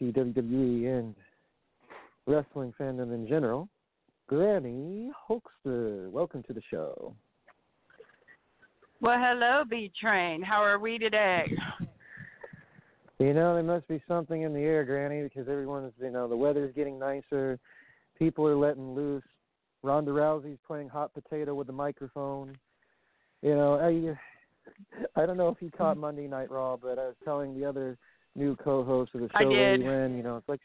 Everything WWE, and wrestling fandom in general. Granny Hulkster, welcome to the show. Well, hello, B Train. How are we today? You know, there must be something in the air, Granny, because everyone's, you know, the weather's getting nicer. People are letting loose. Ronda Rousey's playing hot potato with the microphone. You know, I, I don't know if you caught Monday Night Raw, but I was telling the other new co-host of the I show, did. Lady Lynn, you know, it's like,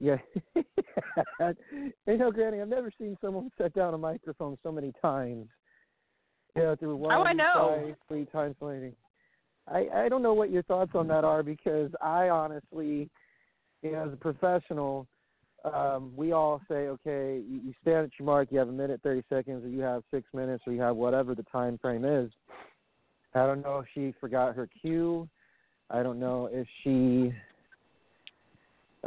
yeah. you know, Granny, I've never seen someone set down a microphone so many times. You know, through one, Oh, I know. twice, three times, lady. I I don't know what your thoughts on that are because I honestly, you know, as a professional, um, we all say, okay, you, you stand at your mark, you have a minute, thirty seconds, or you have six minutes, or you have whatever the time frame is. I don't know if she forgot her cue. I don't know if she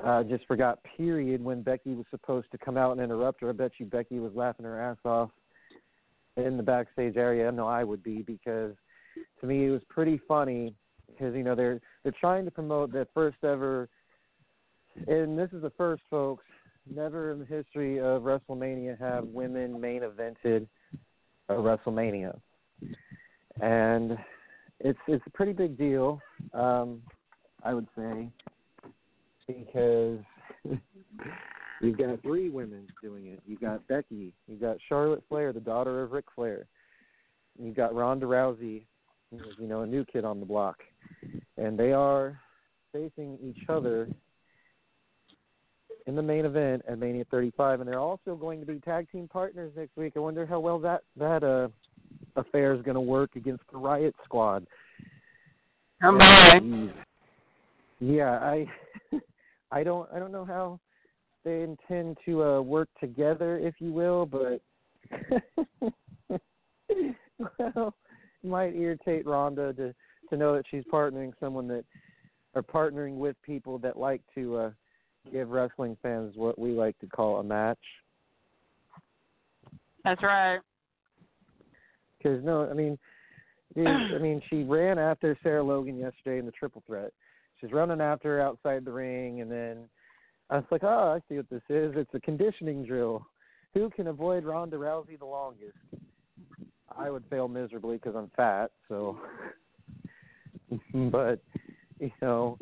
uh, just forgot period when Becky was supposed to come out and interrupt her. I bet you Becky was laughing her ass off in the backstage area. I know I would be because to me it was pretty funny because you know they're they're trying to promote the first ever and this is the first folks never in the history of WrestleMania have women main evented a WrestleMania and it's it's a pretty big deal um I would say because you've got three women doing it you've got Becky you've got Charlotte Flair the daughter of Ric Flair you've got Ronda Rousey who's, you know, a new kid on the block. And they are facing each other in the main event at Mania 35, and they're also going to be tag team partners next week. I wonder how well that that uh, affair is going to work against the Riot Squad. Come Yeah, on. geez. Yeah, I I don't I don't know how they intend to uh work together, if you will, but well, it might irritate Ronda to to know that she's partnering someone that or partnering with people that like to uh give wrestling fans what we like to call a match. That's right. Because no, I mean, I mean, she ran after Sarah Logan yesterday in the triple threat. She's running after her outside the ring, and then I was like, oh, I see what this is. It's a conditioning drill. Who can avoid Ronda Rousey the longest? I would fail miserably because I'm fat. So, but you know,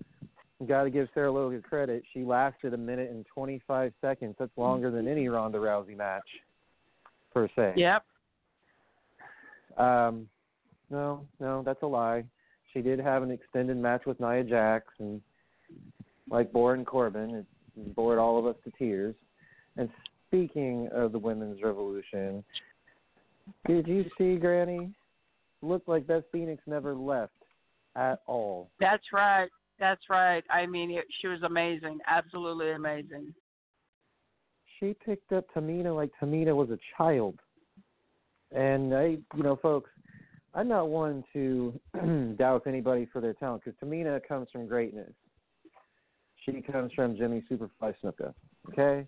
got to give Sarah Logan credit. She lasted a minute and 25 seconds. That's longer than any Ronda Rousey match, per se. Yep. Um, no, no, that's a lie. She did have an extended match with Nia Jax, and like Baron Corbin, it bored all of us to tears. And speaking of the women's revolution, did you see Granny? Looked like Beth Phoenix never left at all. That's right. That's right. I mean, it, she was amazing. Absolutely amazing. She picked up Tamina like Tamina was a child. And I, you know, folks, I'm not one to doubt anybody for their talent because Tamina comes from greatness. She comes from Jimmy Superfly Snuka. Okay,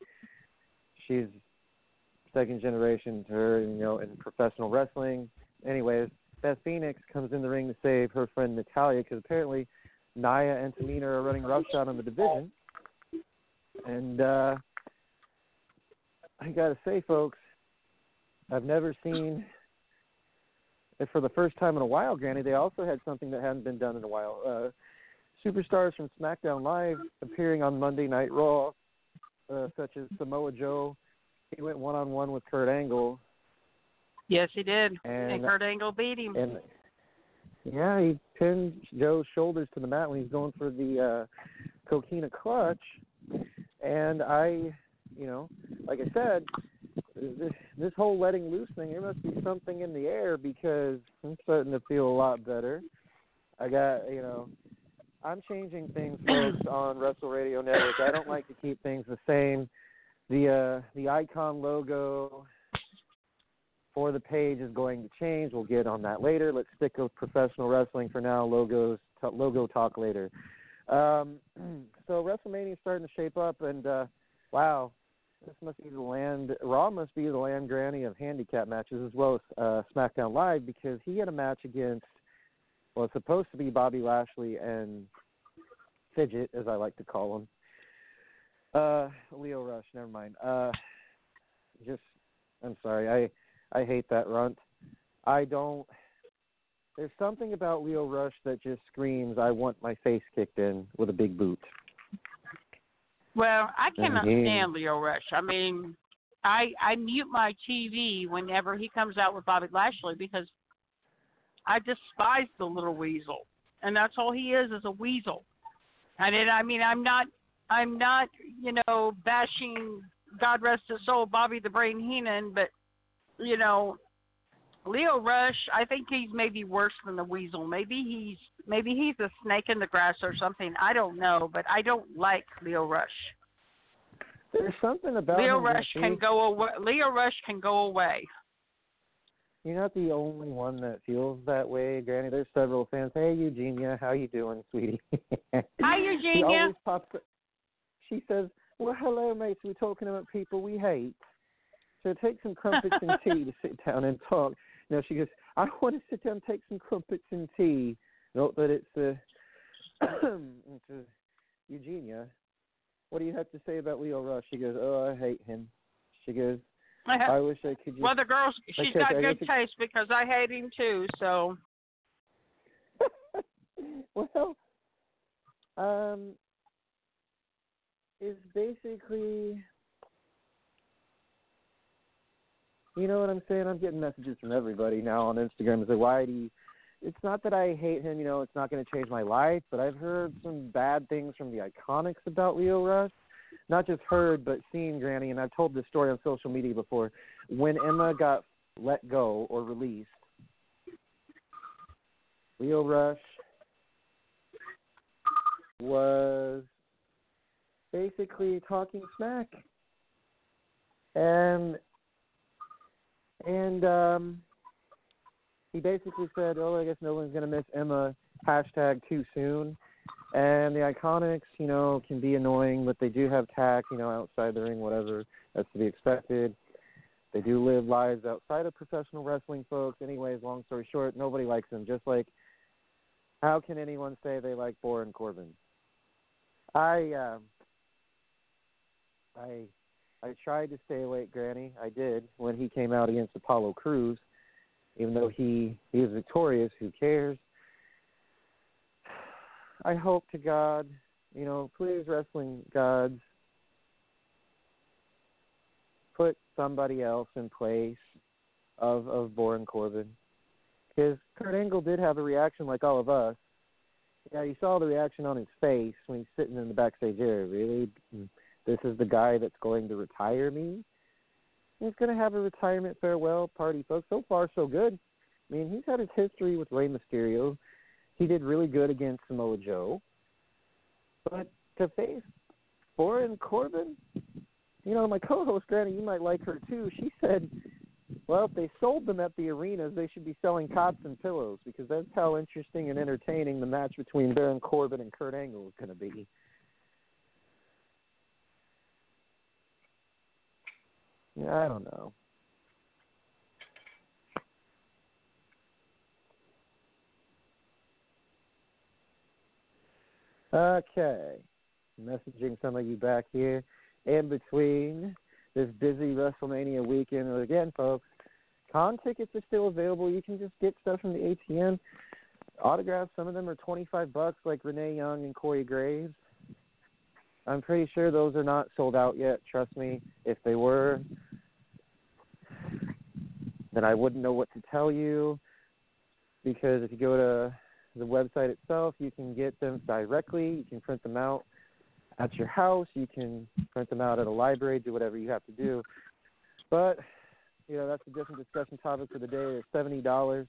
she's second generation to her, you know, in professional wrestling. Anyways, Beth Phoenix comes in the ring to save her friend Natalya because apparently Nia and Tamina are running roughshod on the division. And uh I gotta say, folks, I've never seen for the first time in a while, Granny, they also had something that hadn't been done in a while. Uh, superstars from SmackDown Live appearing on Monday Night Raw, uh, such as Samoa Joe. He went one on one with Kurt Angle, Yes, he did. and and Kurt Angle beat him. and yeah, he pinned Joe's shoulders to the mat when he's going for the uh, coquina clutch. And I, you know, like I said, this this whole letting loose thing, there must be something in the air because I'm starting to feel a lot better. I got, you know, I'm changing things, folks, on Wrestle Radio Network. I don't like to keep things the same. The uh, the icon logo for the page is going to change. We'll get on that later. Let's stick with professional wrestling for now. Logos, t- logo talk later. Um, so WrestleMania is starting to shape up, and uh, wow, this must be the land. Raw must be the land granny of handicap matches as well as uh, SmackDown Live because he had a match against well, it's supposed to be Bobby Lashley and Fidget, as I like to call him. Uh, Lio Rush. Never mind. Uh, just, I'm sorry. I I hate that runt. I don't. There's something about Lio Rush that just screams, "I want my face kicked in with a big boot." Well, I cannot Mhm. stand Lio Rush. I mean, I I mute my TV whenever he comes out with Bobby Lashley because I despise the little weasel, and that's all he is is a weasel. And it, I mean, I'm not I'm not you know bashing God rest his soul Bobby the Brain Heenan, but you know Lio Rush, I think he's maybe worse than the weasel. Maybe he's maybe he's a snake in the grass or something. I don't know, but I don't like Lio Rush. There's something about Lio Rush can go away. Lio Rush can go away. You're not the only one that feels that way, Granny. There's several fans. Hey, Eugenia, how you doing, sweetie? Hi, She Eugenia. always pops. She says, "Well, hello, mates. We're talking about people we hate. So take some crumpets and tea to sit down and talk." No, she goes, "I want to sit down and take some crumpets and tea." Note that it's uh, it's, uh, Eugenia. What do you have to say about Lio Rush? She goes, "Oh, I hate him." She goes, "I wish I could." Just... well, the girls, she's Okay, got I good taste because I hate him too. So well, um, is basically, you know what I'm saying? I'm getting messages from everybody now on Instagram. It's like, why do you? It's not that I hate him. You know, it's not going to change my life. But I've heard some bad things from the Iconics about Lio Rush. Not just heard, but seen, Granny. And I've told this story on social media before. When Emma got let go or released, Lio Rush was basically talking smack and and um he basically said oh i guess no one's to miss emma. Hashtag too soon. And the iconics you know can be annoying but they do have tact you know outside the ring whatever that's to be expected. They do live lives outside of professional wrestling folks. Anyways long story short nobody likes them just like how can anyone say they like Baron Corbin? I um I I tried to stay awake, Granny. I did when he came out against Apollo Crews, even though he he was victorious. Who cares? I hope to God, you know, please, wrestling gods, put somebody else in place of of Baron Corbin because Kurt Angle did have a reaction like all of us. Yeah, you saw the reaction on his face when he's sitting in the backstage area. Really, this is the guy that's going to retire me. He's going to have a retirement farewell party, folks. So far, so good. I mean, he's had his history with Rey Mysterio. He did really good against Samoa Joe. But to face Baron Corbin, you know, my co-host Granny, you might like her too. She said Well, if they sold them at the arenas, they should be selling cots and pillows because that's how interesting and entertaining the match between Baron Corbin and Kurt Angle is going to be. Yeah, I don't know. Okay. Messaging some of you back here in between this busy WrestleMania weekend. Again, folks, con tickets are still available. You can just get stuff from the ATM. Autographs, some of them are 25 bucks, like Renee Young and Corey Graves. I'm pretty sure those are not sold out yet. Trust me. If they were, then I wouldn't know what to tell you. Because if you go to the website itself, you can get them directly. You can print them out at your house. You can print them out at a library. Do whatever you have to do. But you know that's a different discussion topic for the day. It's seventy dollars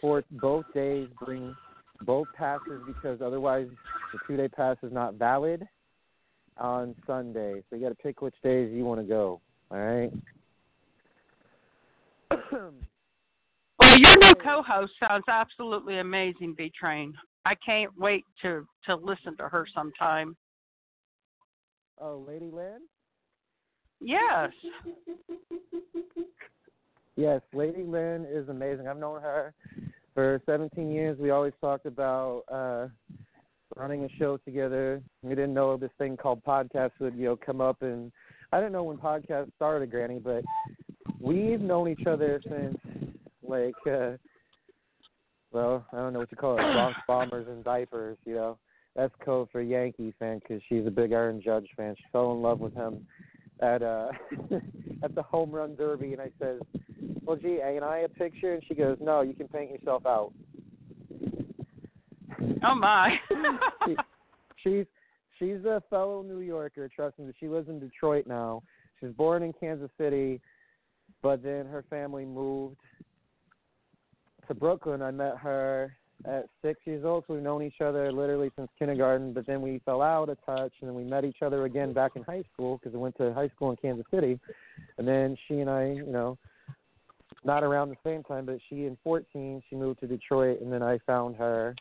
for both days. Bring both passes because otherwise the two day pass is not valid on Sunday. So you got to pick which days you want to go. All right. Well, your new co-host sounds absolutely amazing, B Train. I can't wait to to listen to her sometime. oh, Lady Lynn. Yes. Yes, Lady Lynn is amazing. I've known her for 17 years. We always talked about uh running a show together. We didn't know this thing called podcast would you know come up, and I didn't know when podcasts started, Granny, but we've known each other since like uh well, I don't know what you call it, Bronx Bombers and diapers. You know, that's code for Yankee fan because she's a big Aaron Judge fan. She fell in love with him at uh at the home run derby, and I says, "Well, gee, ain't I a picture?" And she goes, "No, you can paint yourself out." Oh my. she, she's she's a fellow New Yorker. Trust me, she lives in Detroit now. She was born in Kansas City, but then her family moved to Brooklyn. I met her at six years old, so we've known each other literally since kindergarten. But then we fell out of touch, and then we met each other again back in high school because I went to high school in Kansas City. And then she and I, you know, not around the same time, but she in 14, she moved to Detroit, and then I found her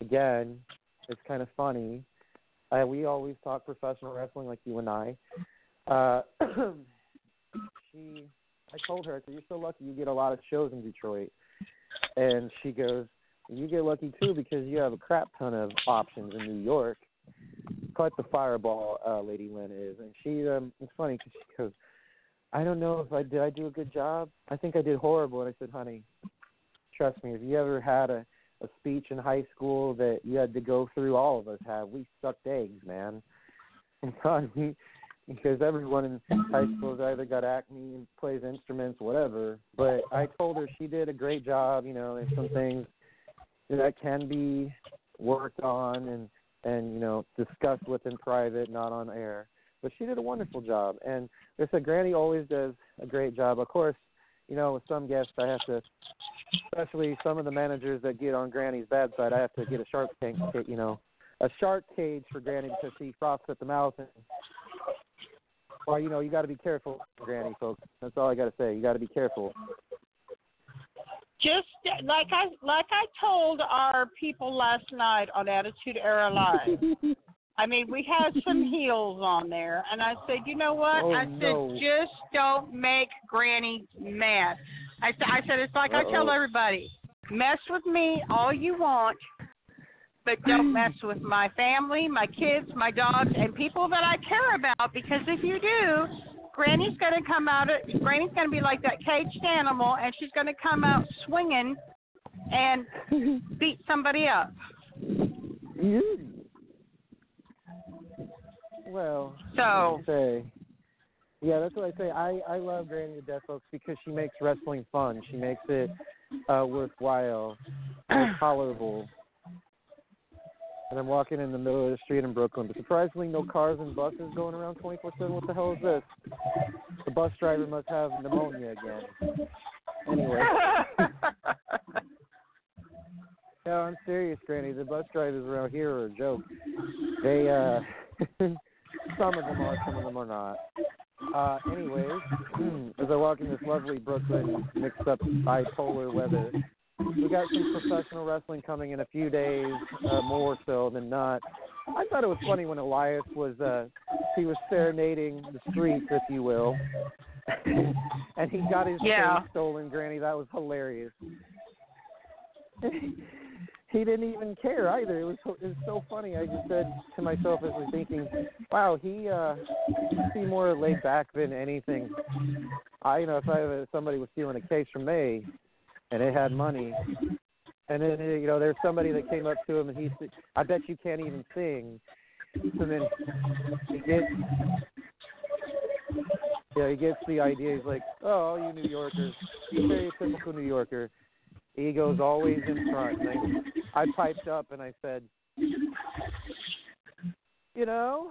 again. It's kind of funny. Uh, we always talk professional wrestling like you and I. Uh, she, I told her, I said, "You're so lucky. You get a lot of shows in Detroit." And she goes, "You get lucky too because you have a crap ton of options in New York." Quite the fireball, uh, Lady Lynn is, and she. Um, it's funny because she goes, "I don't know if I did. I do a good job. I think I did horrible." And I said, "Honey, trust me. If you ever had a a speech in high school that you had to go through. All of us have. We sucked eggs, man. And because everyone in high school has either got acne plays instruments, whatever. But I told her she did a great job. You know, there's some things that can be worked on and and you know discussed with in private, not on air. But she did a wonderful job, and they said Granny always does a great job. Of course, you know with some guests I have to especially some of the managers that get on Granny's bad side, I have to get a shark tank, you know, a shark cage for Granny because she froths at the mouth. And, well, you know, you got to be careful, Granny, folks. That's all I got to say. You got to be careful. Just like I like I told our people last night on Attitude Era Live. I mean, we had some heels on there, and I said, you know what? Oh, I said, no. just don't make Granny mad. I said, I said, it's like I tell everybody, mess with me all you want, but don't mess with my family, my kids, my dogs, and people that I care about. Because if you do, Granny's going to come out. Granny's going to be like that caged animal, and she's going to come out swinging and beat somebody up. Well, So- that's what I say. Yeah, that's what I say. I I love Granny death, folks, because she makes wrestling fun. She makes it uh worthwhile, and tolerable. And I'm walking in the middle of the street in Brooklyn, but surprisingly, no cars and buses going around 24/7. What the hell is this? The bus driver must have pneumonia again. Anyway, no, I'm serious, Granny. The bus drivers around here are a joke. They uh, some of them are, some of them are not. Uh, anyways, as I walk in this lovely Brooklyn mixed up bipolar weather, we got some professional wrestling coming in a few days, uh, more so than not. I thought it was funny when Elias was uh he was serenading the streets, if you will. and he got his Yeah. stolen, Granny. That was hilarious. he didn't even care either. It was it was so funny. I just said to myself as was thinking, "Wow, he uh seemed more laid back than anything." I, you know, if I if somebody was stealing a case from me, and it had money, and then you know there's somebody that came up to him and he said, "I bet you can't even sing," so then he gets. Yeah, he gets the idea. He's like, "Oh, you New Yorkers, stereotypical New Yorker." Ego's always in front. And I, piped up and I said, "You know,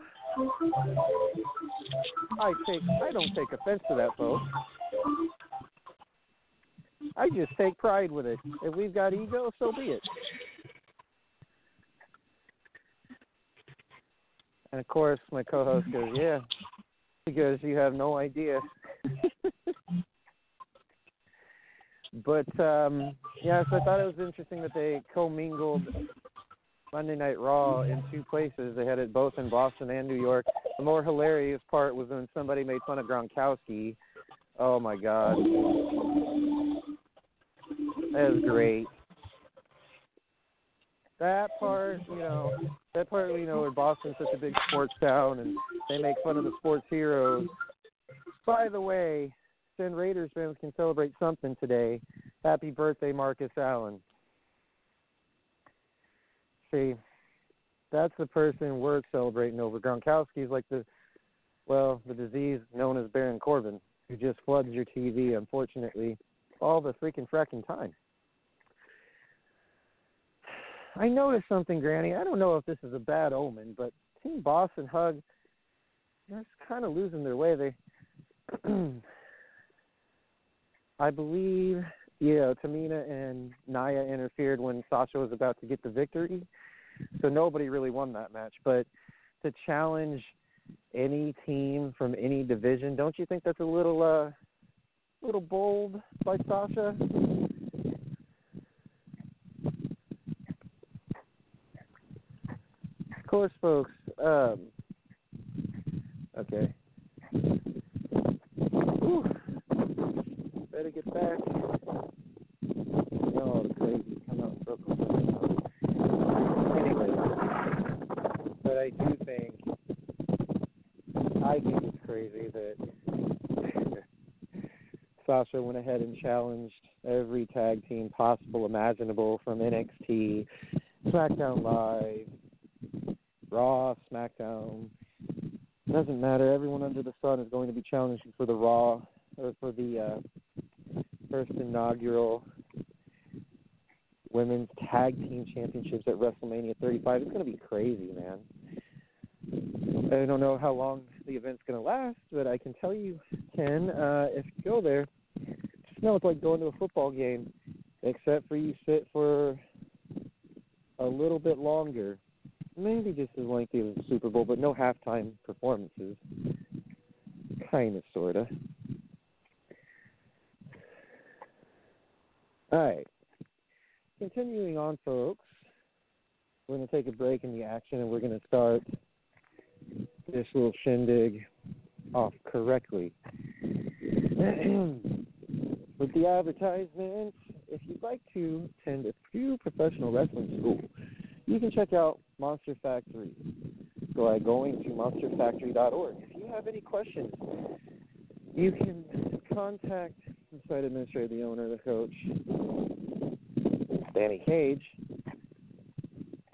I take I don't take offense to that, folks. I just take pride with it. If we've got ego, so be it." And of course, my co-host goes, "Yeah, because you have no idea." but um yeah, so I thought it was interesting that they commingled Monday Night Raw in two places. They had it both in Boston and New York. The more hilarious part was when somebody made fun of Gronkowski. Oh my God, that was great. That part, you know, that part, you know, where Boston's such a big sports town and they make fun of the sports heroes. By the way, Send Raiders fans can celebrate something today. Happy birthday, Marcus Allen. See, that's the person we're celebrating over. Gronkowski's like the, well, the disease known as Baron Corbin, who just floods your TV, unfortunately, all the freaking fracking time. I noticed something, Granny. I don't know if this is a bad omen, but Team Boss 'n' Hug, they're kind of losing their way. They I believe, yeah, Tamina and Nia interfered when Sasha was about to get the victory. So nobody really won that match. But to challenge any team from any division, don't you think that's a little uh little bold by Sasha? Of course, folks. Um, okay. Better get back. Oh, the crazy come out in Brooklyn. Anyway, but I do think, I think it's crazy that Sasha went ahead and challenged every tag team possible, imaginable from NXT, SmackDown Live, Raw, SmackDown. Doesn't matter. Everyone under the sun is going to be challenging for the Raw or for the uh, first inaugural women's tag team championships at WrestleMania 35. It's going to be crazy, man. I don't know how long the event's going to last, but I can tell you, Ken, uh, if you go there, just know it's like going to a football game, except for you sit for a little bit longer. Maybe just as lengthy as the Super Bowl, but no halftime performances. Kind of, sort of. All right. Continuing on, folks, we're going to take a break in the action and we're going to start this little shindig off correctly. With the advertisements, if you'd like to attend a few professional wrestling school, you can check out Monster Factory by going to monsterfactory.org. If you have any questions, you can contact the site administrator, the owner, the coach, Danny Cage.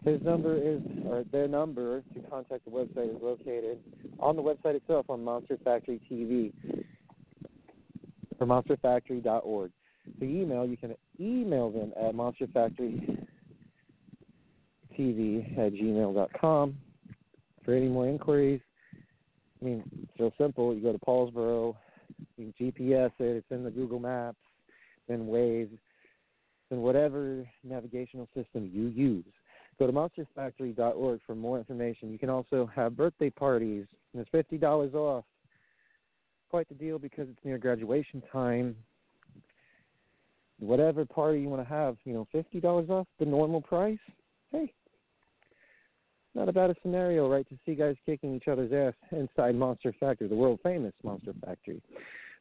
His number is, or their number to contact the website is located on the website itself on Monster Factory TV or monsterfactory.org. The email, you can email them at monsterfactorytv at gmail.com for any more inquiries. I mean, it's real simple. You go to Paulsboro, you GPS it, it's in the Google Maps, then Waze, then whatever navigational system you use. Go to monsterfactory.org for more information. You can also have birthday parties, and it's fifty dollars off quite the deal because it's near graduation time. Whatever party you want to have, you know, fifty dollars off the normal price. Hey, not a bad scenario, right? To see guys kicking each other's ass inside Monster Factory, the world famous Monster Factory.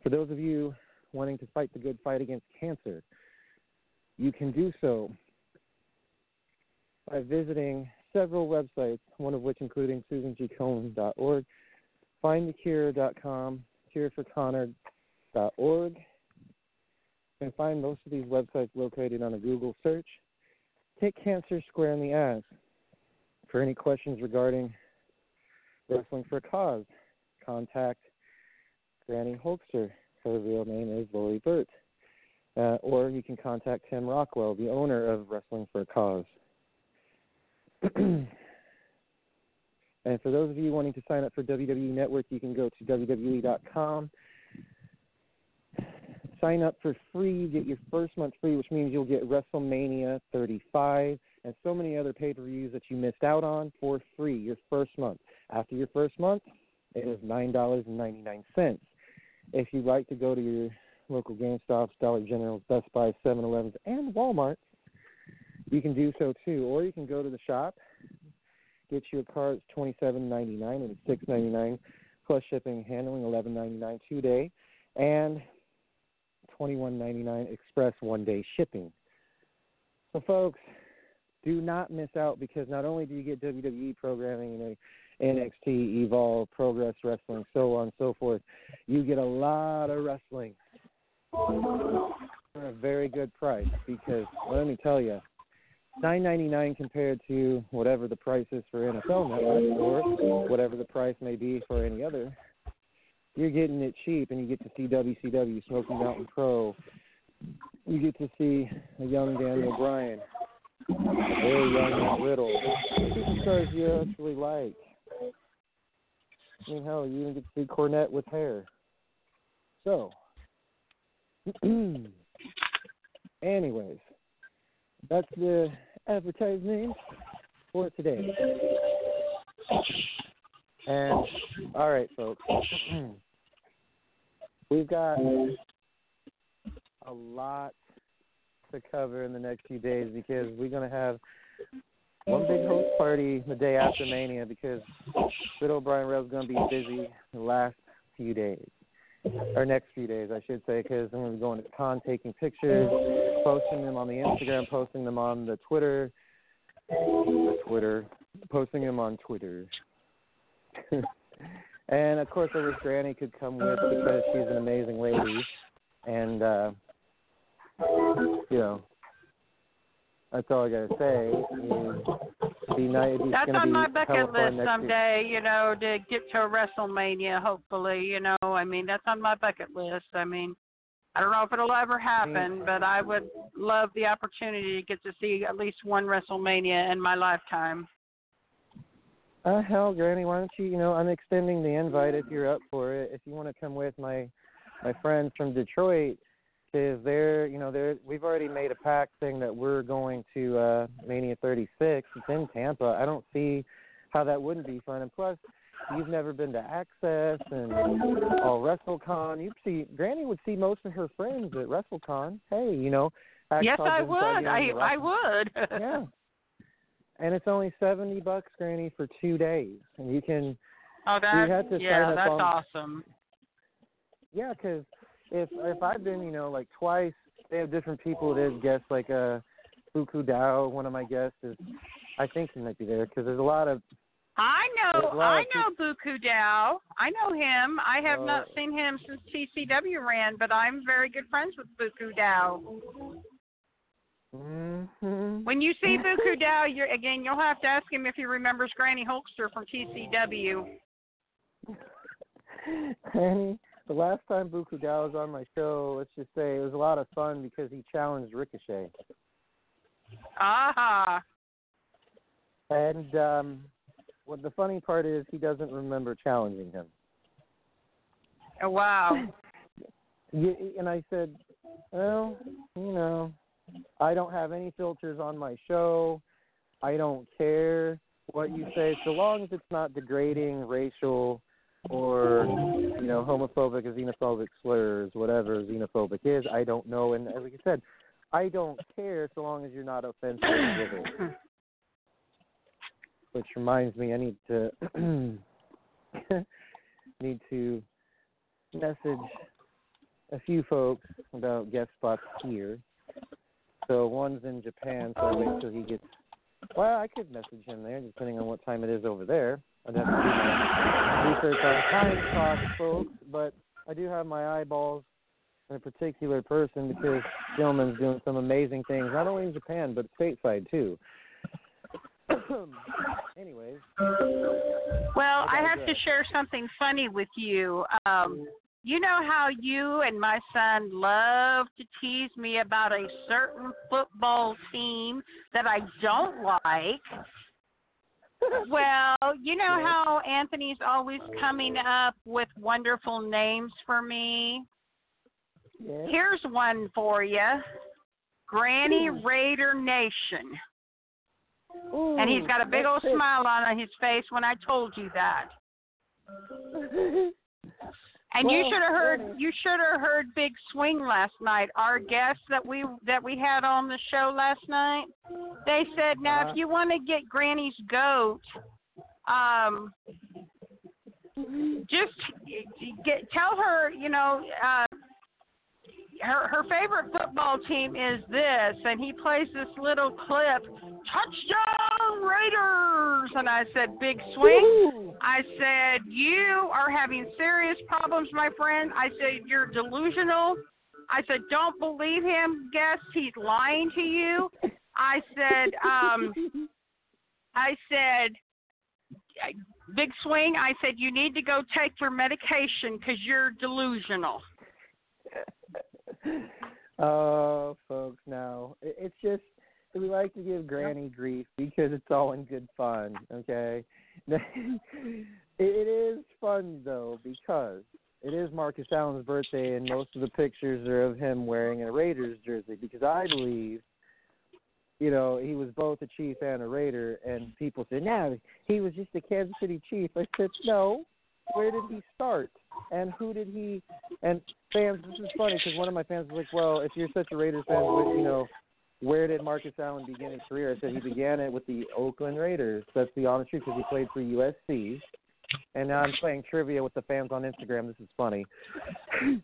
For those of you wanting to fight the good fight against cancer, you can do so by visiting several websites, one of which including susangkomen.org, findthecure.com, cureforconnor.org. You can find most of these websites located on a Google search. Take cancer square in the ass. For any questions regarding wrestling for a cause, contact Granny Hulkster. Her real name is Lori Burt. Uh, or you can contact Tim Rockwell, the owner of Wrestling for a Cause. and for those of you wanting to sign up for WWE Network, you can go to WWE.com. Sign up for free. Get your first month free, which means you'll get WrestleMania 35 and so many other pay per views that you missed out on for free your first month. After your first month, it is $9.99. If you'd like to go to your local GameStops, Dollar Generals, Best Buy, 7 Elevens, and Walmart, you can do so too. Or you can go to the shop, get you a card, it's twenty seven ninety nine and it's six ninety nine plus shipping and handling, eleven ninety nine two day, and twenty one ninety nine express one day shipping. So folks, do not miss out because not only do you get WWE programming, you know, NXT, Evolve, Progress Wrestling, so on and so forth, you get a lot of wrestling for a very good price because let me tell you, nine ninety nine compared to whatever the price is for NFL Network or whatever the price may be for any other, you're getting it cheap and you get to see WCW, Smoky Mountain Pro. You get to see a young Daniel Bryan, very young Matt Riddle. Because you actually like. I mean, hell, you even get to see Cornette with hair. So, anyways, that's the advertisement for today. And all right, folks, we've got a lot to cover in the next few days because we're going to have one big host party the day after Mania because Little old Brian Rail's going to be busy the last few days or next few days, I should say, because I'm going to be going to con, taking pictures, posting them on the Instagram, posting them on the Twitter, the Twitter, posting them on Twitter. and of course, I wish Granny could come with because she's an amazing lady, and uh, you know, that's all I gotta say. Is be nice. That's on my bucket list next year. someday, you know, to get to WrestleMania, hopefully, you know. I mean, that's on my bucket list. I mean, I don't know if it'll ever happen, but I would love the opportunity to get to see at least one WrestleMania in my lifetime. Uh, hell, Granny, why don't you? You know, I'm extending the invite if you're up for it. If you want to come with my my friends from Detroit, because they're, you know, they're we've already made a pact saying that we're going to uh Mania 36. It's in Tampa. I don't see how that wouldn't be fun. And plus, you've never been to Access and all WrestleCon. You'd see Granny would see most of her friends at WrestleCon. Hey, you know. yes, I would. I I would. yeah. And it's only seventy bucks, Granny, for two days, and you can Oh, that yeah, that's on- awesome. Yeah, because if if I've been, you know, like twice, they have different people that guests. Like uh, Buku Dao, one of my guests is, I think he might be there because there's a lot of. I know, I know Buku Dao. I know him. I have not Uh, seen him since TCW ran, but I'm very good friends with Buku Dao. hmm When you see Buku Dao, you're again, you'll have to ask him if he remembers Granny Hulkster from TCW. Annie, the last time Buku Dao was on my show, let's just say it was a lot of fun because he challenged Ricochet, Ah, and um, what the funny part is, he doesn't remember challenging him. oh, wow. And I said, well, you know, I don't have any filters on my show. I don't care what you say, so long as it's not degrading, racial, or you know homophobic or xenophobic slurs, whatever xenophobic is. I don't know, and like I said, I don't care so long as you're not offensive. Which reminds me, I need to need to message a few folks about guest spots here. So one's in Japan, so I wait till he gets. Well, I could message him there, depending on what time it is over there. I'd have to do my research on time clock, folks. But I do have my eyeballs on a particular person because Gilman's doing some amazing things, not only in Japan but stateside too. Anyways. Well, I have to share something funny with you. Um, you know how you and my son love to tease me about a certain football team that I don't like. Well, you know how Anthony's always coming up with wonderful names for me? Here's one for you Granny Raider Nation. And he's got a big old Ooh, smile on his face when I told you that. And you should have heard you should have heard Big Swing last night. Our guests that we that we had on the show last night, they said, "Now Uh-huh. if you want to get Granny's goat, um, just get tell her, you know, uh, her her favorite football team is this, and he plays this little clip, touchdown Raiders, and I said, big swing. Ooh. I said, You are having serious problems, my friend. I said, You're delusional. I said, Don't believe him. Guess he's lying to you. I said, um, I said, Big swing. I said, You need to go take your medication because you're delusional. oh, folks, no. It- It's just we like to give Granny grief because it's all in good fun. Okay, it it is fun though because it is Marcus Allen's birthday, and most of the pictures are of him wearing a Raiders jersey. Because I believe, you know, he was both a Chief and a Raider, and people said, "No, he was just a Kansas City Chief." I said, "No." Where did he start? And who did he? And fans, this is funny because one of my fans was like, "Well, if you're such a Raiders fan, what, you know, where did Marcus Allen begin his career?" I said he began it with the Oakland Raiders. That's the honest truth because he played for USC. And now I'm playing trivia with the fans on Instagram. This is funny.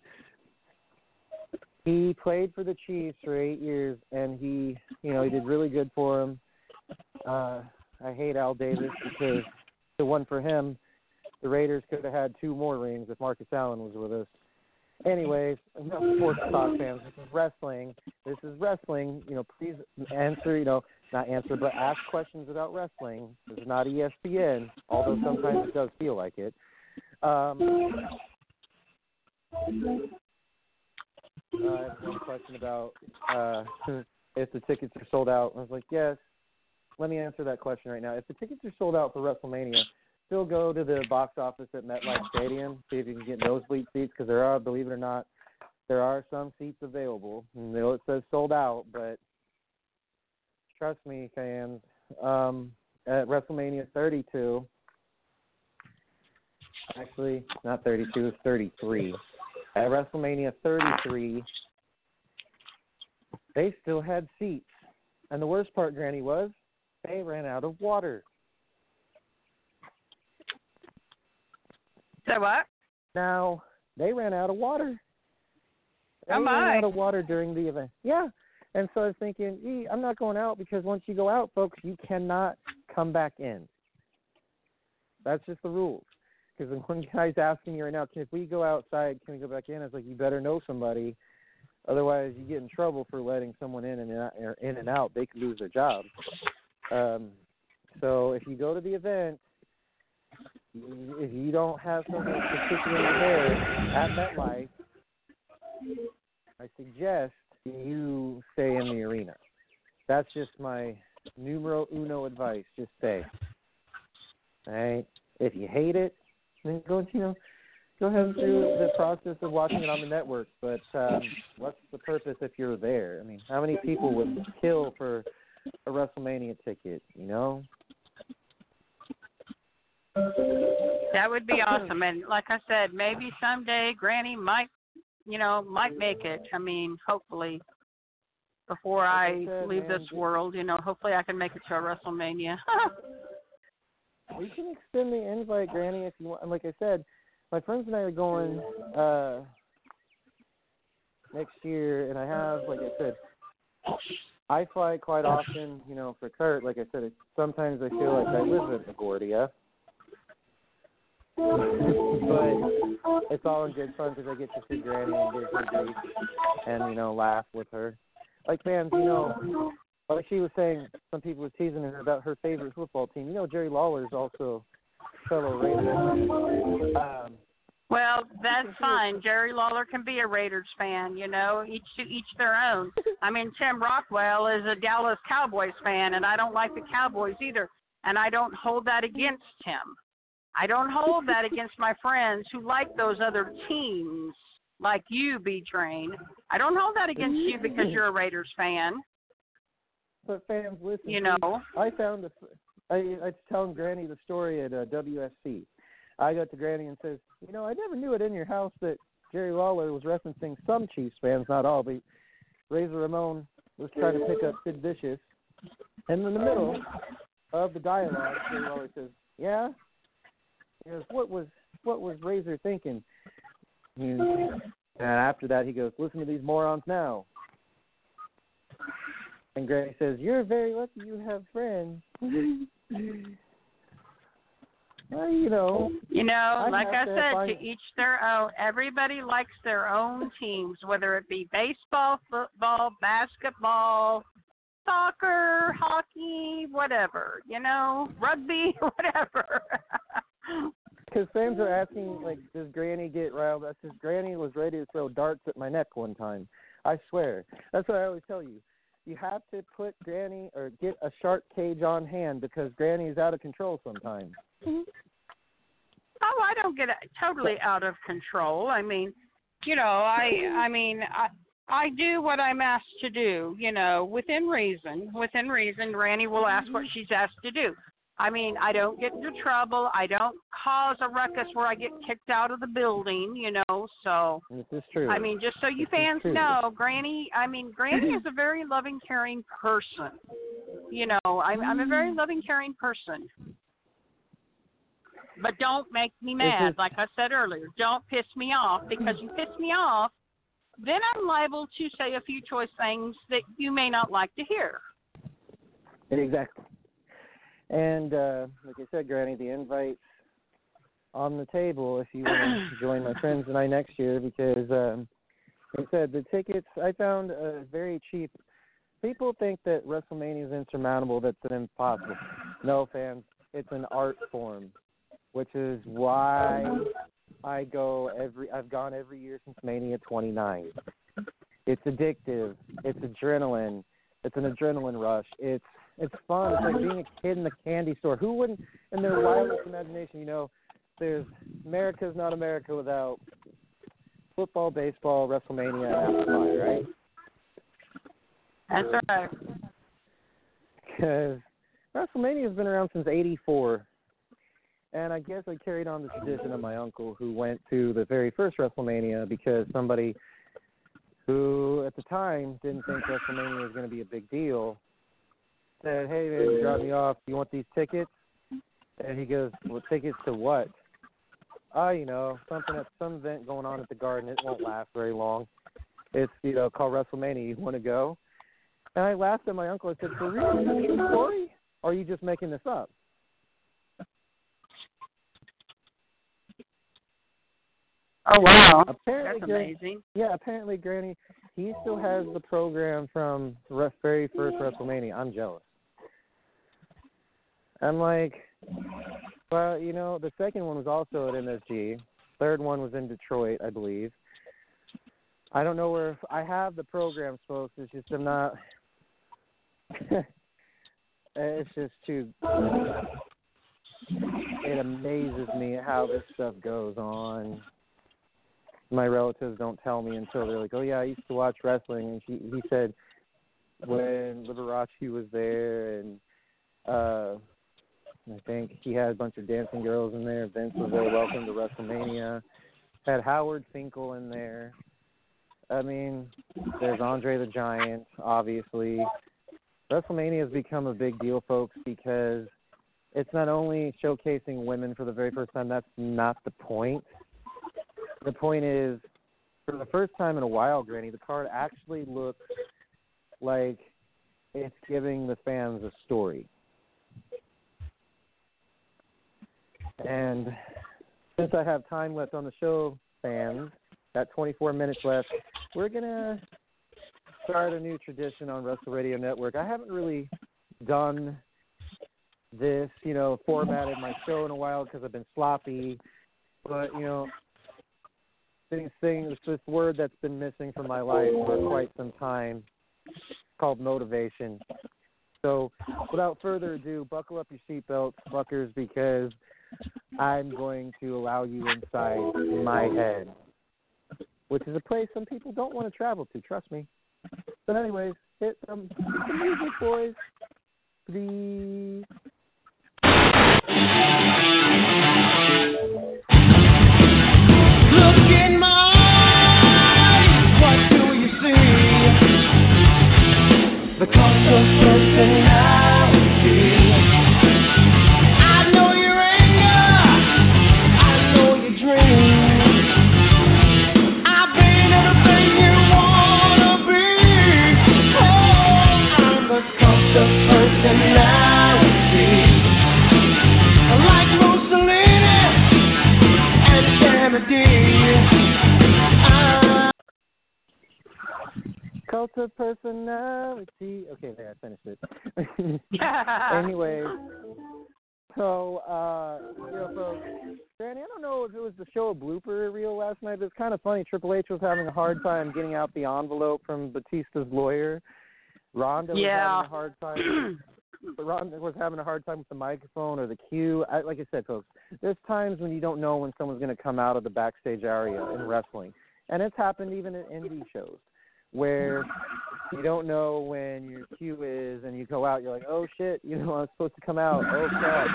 he played for the Chiefs for eight years, and he, you know, he did really good for him. Uh, I hate Al Davis because the one for him, the Raiders could have had two more rings if Marcus Allen was with us. Anyways, enough sports talk, fans. This is wrestling. This is wrestling. You know, please answer. You know, not answer, but ask questions about wrestling. This is not ESPN, although sometimes it does feel like it. Um, I have one question about uh, if the tickets are sold out. I was like, yes. Let me answer that question right now. If the tickets are sold out for WrestleMania, still go to the box office at MetLife Stadium. See if you can get nosebleed seats because there are, believe it or not, there are some seats available. I know it says sold out, but trust me, fans. Um, at WrestleMania 32, actually not 32, it's 33. At WrestleMania 33, they still had seats, and the worst part, Granny, was they ran out of water. So what? Now they ran out of water. They Oh, ran my. out of water during the event. Yeah, and so I was thinking, gee, I'm not going out because once you go out, folks, you cannot come back in. That's just the rules. Because one guy's asking me right now, can if we go outside, can we go back in? It's like you better know somebody, otherwise you get in trouble for letting someone in and out, or in and out. They could lose their job. Um, so if you go to the event, if you don't have something particularly there at MetLife, I suggest you stay in the arena. That's just my numero uno advice. Just stay. All right. If you hate it, then go you know go ahead through the process of watching it on the network. But um, what's the purpose if you're there? I mean, how many people would kill for a WrestleMania ticket? You know. That would be awesome. And like I said, maybe someday Granny might, you know, might make it. I mean, hopefully, before Like I I said, leave man, this world, you know, hopefully I can make it to a WrestleMania. We can extend the invite, Granny, if you want. And like I said, my friends and I are going uh next year, and I have, like I said, I fly quite often. You know, for Kurt, like I said, it, sometimes I feel like I live in LaGuardia. But it's all in good fun because I get to see Granny and give her grief and you know laugh with her. Like man, you know, like she was saying, some people were teasing her about her favorite football team. You know, Jerry Lawler is also a fellow Raiders. Um, well, that's fine. Jerry Lawler can be a Raiders fan, you know, each to each their own. I mean, Tim Rockwell is a Dallas Cowboys fan, and I don't like the Cowboys either, and I don't hold that against him. I don't hold that against my friends who like those other teams, like you, B Train. I don't hold that against you because you're a Raiders fan. but fans, listen. You know. I found a. I I was telling Granny the story at uh, WSC. I got to Granny and says, you know, I never knew it in your house that Jerry Lawler was referencing some Chiefs fans, not all, but Razor Ramon was trying to pick up Sid Vicious, and in the middle of the dialogue, Jerry Lawler says, "Yeah." He goes, "What was what was Razor thinking?" And, and after that, he goes, "Listen to these morons now." And Granny says, "You're very lucky you have friends." well, you know, You know, I like I have to said, to each their own. Everybody likes their own teams, whether it be baseball, football, basketball, soccer, hockey, whatever. You know, rugby, whatever. Because fans are asking, like, does Granny get riled? I says, Granny was ready to throw darts at my neck one time. I swear. That's what I always tell you. You have to put Granny or get a shark cage on hand because Granny is out of control sometimes. Oh, I don't get totally out of control. I mean, you know, I I mean, I I do what I'm asked to do, you know, within reason. Within reason, Granny will ask what she's asked to do. I mean, I don't get into trouble. I don't cause a ruckus where I get kicked out of the building, you know. So, This is true. I mean, just so you This fans know, Granny, I mean, Granny is a very loving, caring person. You know, I'm I'm a very mm. loving, caring person. But don't make me mad, is- like I said earlier. Don't piss me off because you piss me off, then I'm liable to say a few choice things that you may not like to hear. Exactly. And uh, like I said, Granny, the invite's on the table if you want to join my friends and I next year because, um, like I said, the tickets I found uh, very cheap. People think that WrestleMania is insurmountable. That's an impossible. No, fans, it's an art form, which is why I go every. I've gone every year since Mania 29. It's addictive. It's adrenaline. It's an adrenaline rush. It's it's fun. It's like being a kid in the candy store. Who wouldn't, in their wildest imagination, you know, there's America's not America without football, baseball, WrestleMania, and apple pie, right? That's right. Because WrestleMania has been around since '84, and I guess I carried on the tradition of my uncle who went to the very first WrestleMania because somebody who at the time didn't think WrestleMania was going to be a big deal said, "Hey man, you dropped me off. You want these tickets?" And he goes, "Well, tickets to what?" Oh, you know, something at some event going on at the Garden. It won't last very long. It's you know called WrestleMania. You want to go? And I laughed at my uncle. I said, "For real? Is a true story? Or are you just making this up?" Oh wow, Apparently, that's amazing. yeah. Apparently, Granny, he still has the program from the very first WrestleMania. I'm jealous. I'm like, well, you know, the second one was also at MSG. Third one was in Detroit, I believe. I don't know where I have the programs, folks. It's just I'm not. it's just too. It amazes me how this stuff goes on. My relatives don't tell me until they're like, "Oh yeah, I used to watch wrestling," and he he said when Liberace was there and uh I think he had a bunch of dancing girls in there. Vince was very welcome to WrestleMania. Had Howard Finkel in there. I mean, there's Andre the Giant, obviously. WrestleMania has become a big deal, folks, because it's not only showcasing women for the very first time. That's not the point. The point is, for the first time in a while, Granny, the card actually looks like it's giving the fans a story. And since I have time left on the show, fans, got 24 minutes left, we're going to start a new tradition on Wrestle Radio Network. I haven't really done this, you know, formatted my show in a while because I've been sloppy. But, you know, these things, this word that's been missing from my life for quite some time called motivation. So, without further ado, buckle up your seatbelts, fuckers, because I'm going to allow you inside my head, which is a place some people don't want to travel to. Trust me. But anyways, hit some music, boys, please. Look in my eyes, what do you see? The cost of personality. Cult of personality. Okay, there, I finished it. Anyways, so uh, you know, folks, Granny, I don't know if it was the show a blooper reel last night, but it's kind of funny. Triple H was having a hard time getting out the envelope from Batista's lawyer. Ronda was Yeah. having a hard time. But Ronda was having a hard time with the microphone or the cue. I, like I said, folks, there's times when you don't know when someone's going to come out of the backstage area in wrestling, and it's happened even in indie shows where you don't know when your cue is, and you go out, you're like, oh shit, you know, I'm supposed to come out. Oh crap!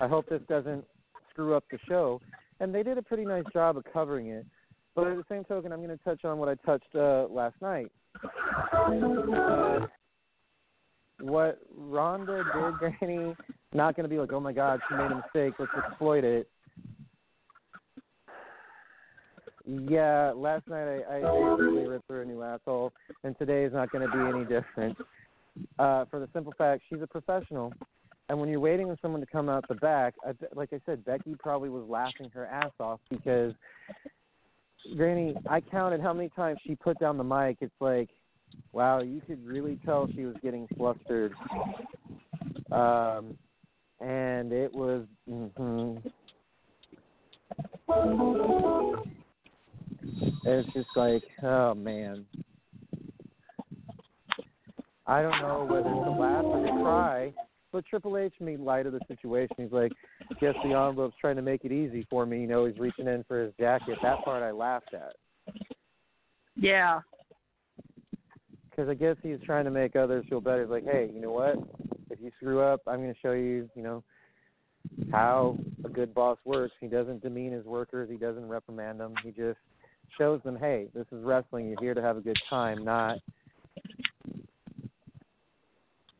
I hope this doesn't screw up the show. And they did a pretty nice job of covering it. But at the same token, I'm going to touch on what I touched uh, last night. Uh, what Ronda did, Granny, not going to be like, oh my God, she made a mistake. Let's exploit it. Yeah, last night I, I basically ripped her a new asshole, and today is not going to be any different. Uh, for the simple fact, she's a professional, and when you're waiting on someone to come out the back, I, like I said, Becky probably was laughing her ass off because, Granny, I counted how many times she put down the mic. It's like, wow, you could really tell she was getting flustered. Um, and it was. Hmm It's just like, oh man. I don't know whether to laugh or to cry, but Triple H made light of the situation. He's like, guess the envelope's trying to make it easy for me. You know, he's reaching in for his jacket. That part I laughed at yeah. because I guess he's trying to make others feel better. He's like, hey, you know what? If you screw up, I'm going to show you, you know, how a good boss works. He doesn't demean his workers. He doesn't reprimand them. He just shows them, hey, this is wrestling. You're here to have a good time, not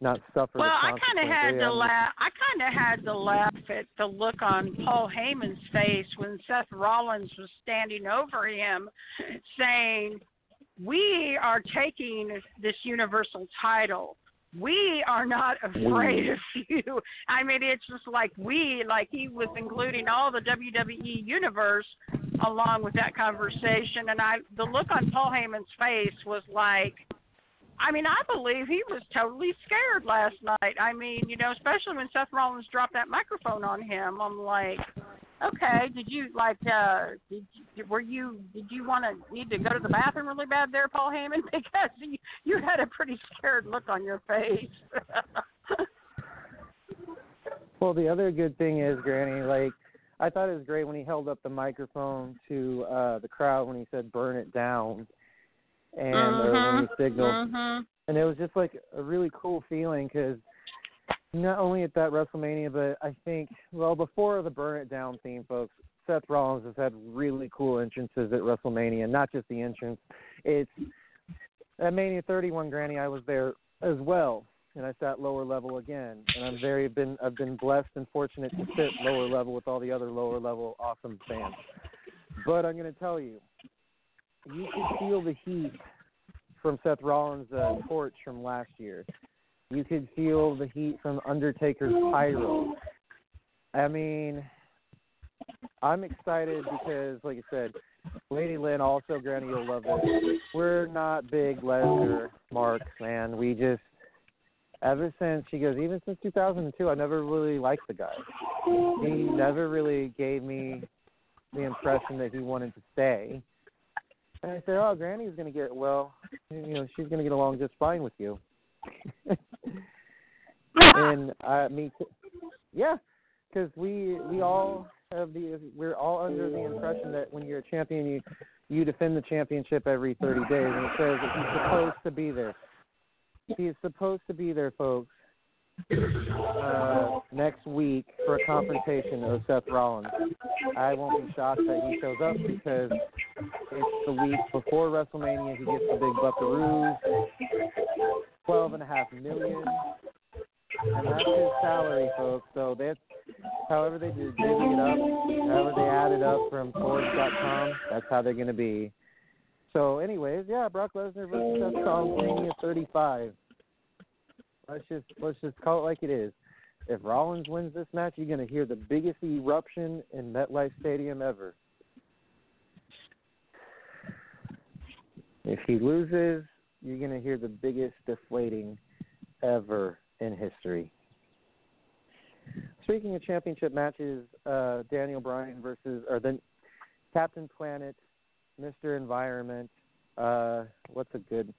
not suffer. Well, I kind of had to laugh. I kind of had to laugh at the look on Paul Heyman's face when Seth Rollins was standing over him, saying, "We are taking this Universal title. We are not afraid of you." I mean, it's just like we, like he was including all the WWE universe along with that conversation, and I, the look on Paul Heyman's face was like. I mean, I believe he was totally scared last night. I mean, you know, especially when Seth Rollins dropped that microphone on him. I'm like, okay, did you like, uh, did you, were you, did you want to need to go to the bathroom really bad there, Paul Heyman? Because you, you had a pretty scared look on your face. Well, the other good thing is, Granny, like I thought it was great when he held up the microphone to uh the crowd when he said "burn it down," and or when he signaled, Mhm. and it was just like a really cool feeling because not only at that WrestleMania, but I think well before the Burn It Down theme, folks. Seth Rollins has had really cool entrances at WrestleMania. Not just the entrance; it's at Mania 31, Granny. I was there as well, and I sat lower level again. And I'm very been I've been blessed and fortunate to sit lower level with all the other lower level awesome fans. But I'm going to tell you, you could feel the heat from Seth Rollins' uh, torch from last year. You could feel the heat from Undertaker's pyro. I mean, I'm excited because, like I said, Lady Lynn also, Granny, you'll love it. We're not big Lesnar marks, man. We just, ever since she goes, even since 2002, I never really liked the guy. He never really gave me the impression that he wanted to stay. And I said, "Oh, Granny's going to get well. You know, she's going to get along just fine with you." and uh, me, too. yeah, because we we all have the we're all under the impression that when you're a champion, you you defend the championship every 30 days, and it says that he's supposed to be there. He is supposed to be there, folks. Uh, next week for a confrontation of Seth Rollins. I won't be shocked that he shows up because it's the week before WrestleMania. He gets the big buckaroos, twelve and a half million, and that's his salary, folks. So that's however they do divvy it up, however they add it up from Forbes.com. That's how they're to be. So, anyways, yeah, Brock Lesnar versus Seth Rollins, Mania 35. Let's just let's just call it like it is. If Rollins wins this match, you're to hear the biggest eruption in MetLife Stadium ever. If he loses, you're going to hear the biggest deflating ever in history. Speaking of championship matches, uh, Daniel Bryan versus or then Captain Planet, Mr. Environment. Uh, what's a good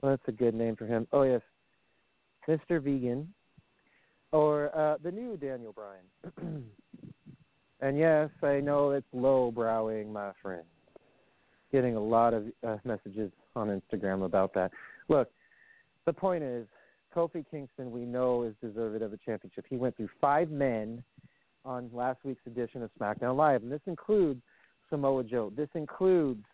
what's a good name for him? Oh yes, Mr. Vegan, or uh, the new Daniel Bryan. and yes, I know it's low browing, my friend. Getting a lot of uh, messages on Instagram about that. Look, the point is, Kofi Kingston, we know, is deserving of a championship. He went through five men on last week's edition of SmackDown Live, and this includes Samoa Joe. This includes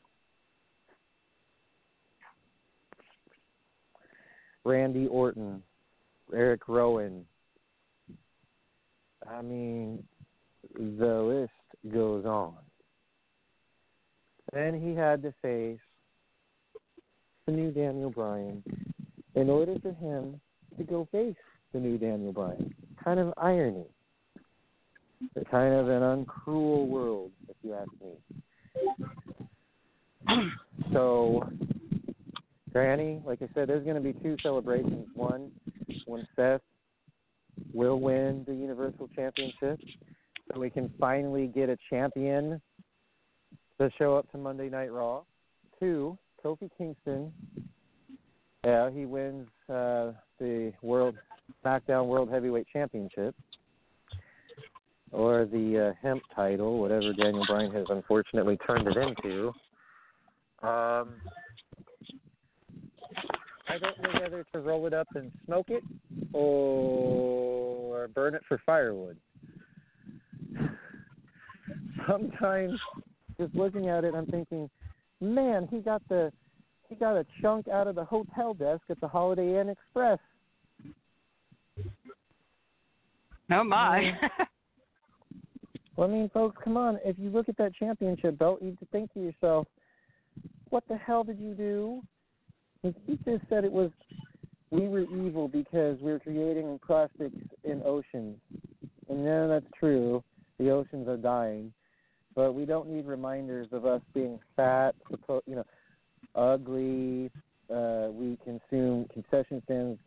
Randy Orton, Eric Rowan. I mean, the list goes on. Then he had to face the new Daniel Bryan in order for him to go face the new Daniel Bryan. Kind of irony. It's kind of an uncruel world, if you ask me. so, Granny, like I said, there's going to be two celebrations. One, when Seth will win the Universal Championship, so we can finally get a champion to show up to Monday Night Raw. Two, Kofi Kingston. Yeah, he wins uh, the World SmackDown World Heavyweight Championship or the uh, hemp title, whatever Daniel Bryan has unfortunately turned it into. Um, I don't know whether to roll it up and smoke it or burn it for firewood. Sometimes, just looking at it, I'm thinking, man, he got the he got a chunk out of the hotel desk at the Holiday Inn Express. Oh my. Well, I mean, folks, come on. If you look at that championship belt, you think to yourself, what the hell did you do? And He just said it was we were evil because we were creating plastics in oceans. And yeah, that's true. The oceans are dying. But we don't need reminders of us being fat, you know, ugly. Uh, we consume concession stands.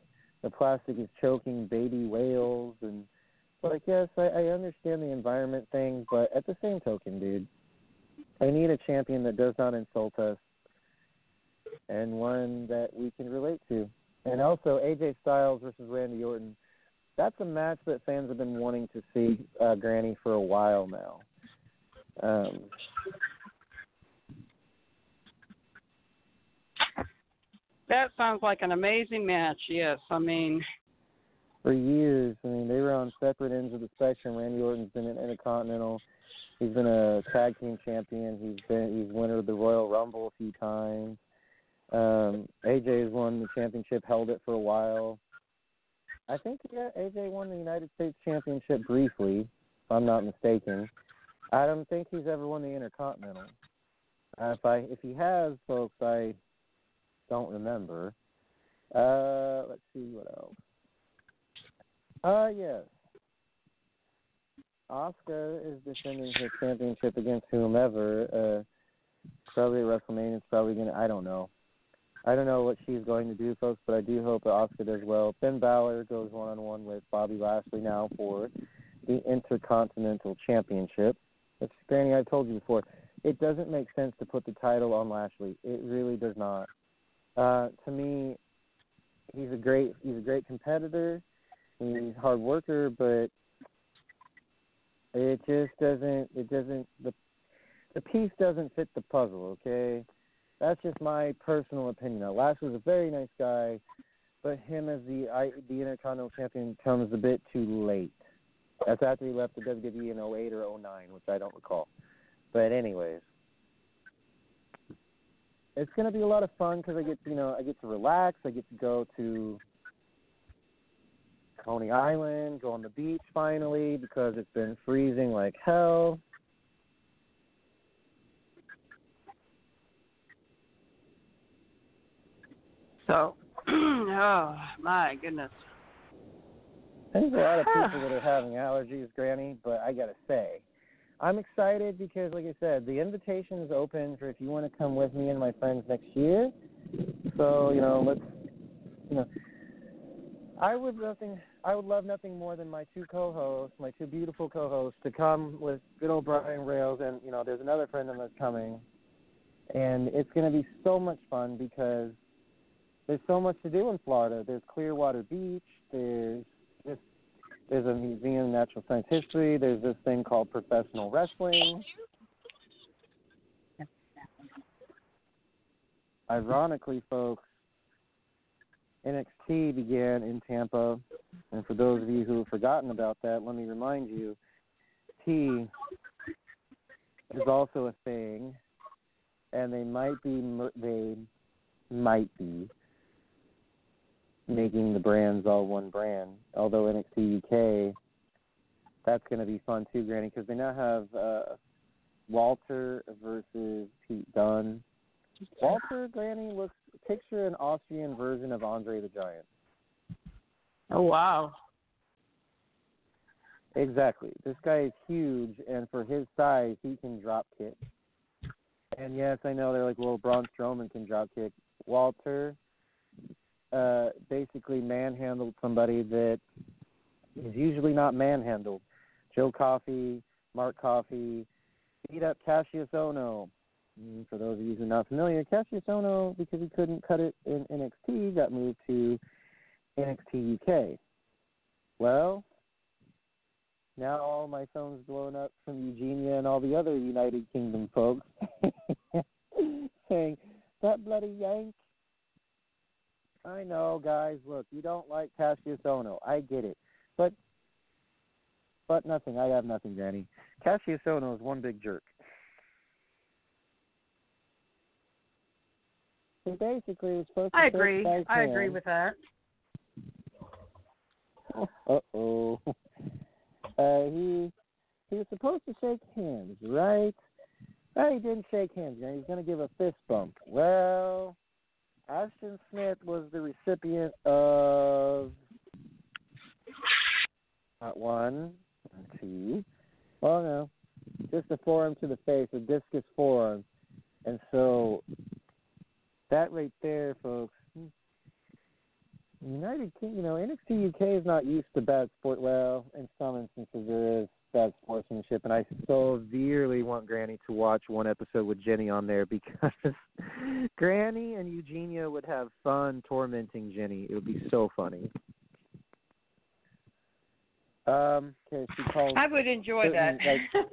The plastic is choking baby whales and – like, yes, I, I understand the environment thing, but at the same token, dude, I need a champion that does not insult us and one that we can relate to. And also, AJ Styles versus Randy Orton. That's a match that fans have been wanting to see, uh, Granny, for a while now. Um, that sounds like an amazing match. Yes, I mean, for years. I mean, they were on separate ends of the spectrum. Randy Orton's been an Intercontinental. He's been a tag team champion. He's been he's winner of the Royal Rumble a few times. Um, AJ has won the championship, held it for a while. I think yeah, AJ won the United States Championship briefly, if I'm not mistaken. I don't think he's ever won the Intercontinental. Uh, if I if he has, folks, I don't remember. Uh, let's see what else. Uh, yes. Asuka is defending his championship against whomever. Uh, probably WrestleMania. It's probably gonna. I don't know. I don't know what she's going to do, folks, but I do hope that Asuka does well. Finn Balor goes one on one with Bobby Lashley now for the Intercontinental Championship. It's Granny, I told you before, it doesn't make sense to put the title on Lashley. It really does not. Uh, to me, he's a great he's a great competitor. He's a hard worker, but it just doesn't it doesn't the the piece doesn't fit the puzzle. Okay, that's just my personal opinion. Now, Lash was a very nice guy, but him as the I, the Intercontinental Champion comes a bit too late. That's after he left the WWE in 08 or 09, which I don't recall. But anyways, it's gonna be a lot of fun because I get to, you know I get to relax. I get to go to Coney Island, go on the beach finally because it's been freezing like hell. So, oh my goodness. There's a lot of people that are having allergies, Granny, but I gotta say, I'm excited because, like I said, the invitation is open for if you want to come with me and my friends next year. So you know, let's, you know, I would nothing, I would love nothing more than my two co-hosts, my two beautiful co-hosts, to come with good old Brian Rails, and you know, there's another friend of mine coming, and it's gonna be so much fun because there's so much to do in Florida. There's Clearwater Beach. There's. There's a museum of natural science history. There's this thing called professional wrestling. Ironically, folks, NXT began in Tampa, and for those of you who have forgotten about that, let me remind you, T is also a thing, and they might be they might be making the brands all one brand. Although NXT UK, that's going to be fun too, Granny, because they now have uh, Walter versus Pete Dunne. Walter, Granny, looks picture an Austrian version of Andre the Giant. Oh wow. Exactly. This guy is huge, and for his size, he can drop kick. And yes, I know they're like, well, Braun Strowman can drop kick. Walter uh, basically manhandled somebody that is usually not manhandled. Joe Coffey, Mark Coffey, beat up Cassius Ohno. And for those of you who are not familiar, Cassius Ohno, because he couldn't cut it in NXT, got moved to NXT UK. Well, now all my phone's blown up from Eugenia and all the other United Kingdom folks saying, that bloody Yank I know, guys. Look, you don't like Cassius Ohno. I get it, but but nothing. I have nothing, Danny. Cassius Ohno is one big jerk. He basically was supposed to. I agree. I hands. agree with that. Uh oh. Uh, he he was supposed to shake hands, right? Well, he didn't shake hands. You know, he's going to give a fist bump. Well, Ashton Smith was the recipient of not one, not two. Well, no, just a forearm to the face, a discus forearm, and so that right there, folks. Hmm. United King, you know, NXT UK is not used to bad sport. Well, in some instances there is bad sportsmanship, and I severely want Granny to watch one episode with Jinny on there because Granny and Eugenia would have fun tormenting Jinny. It would be so funny. Um, okay, she. I would enjoy that. certain,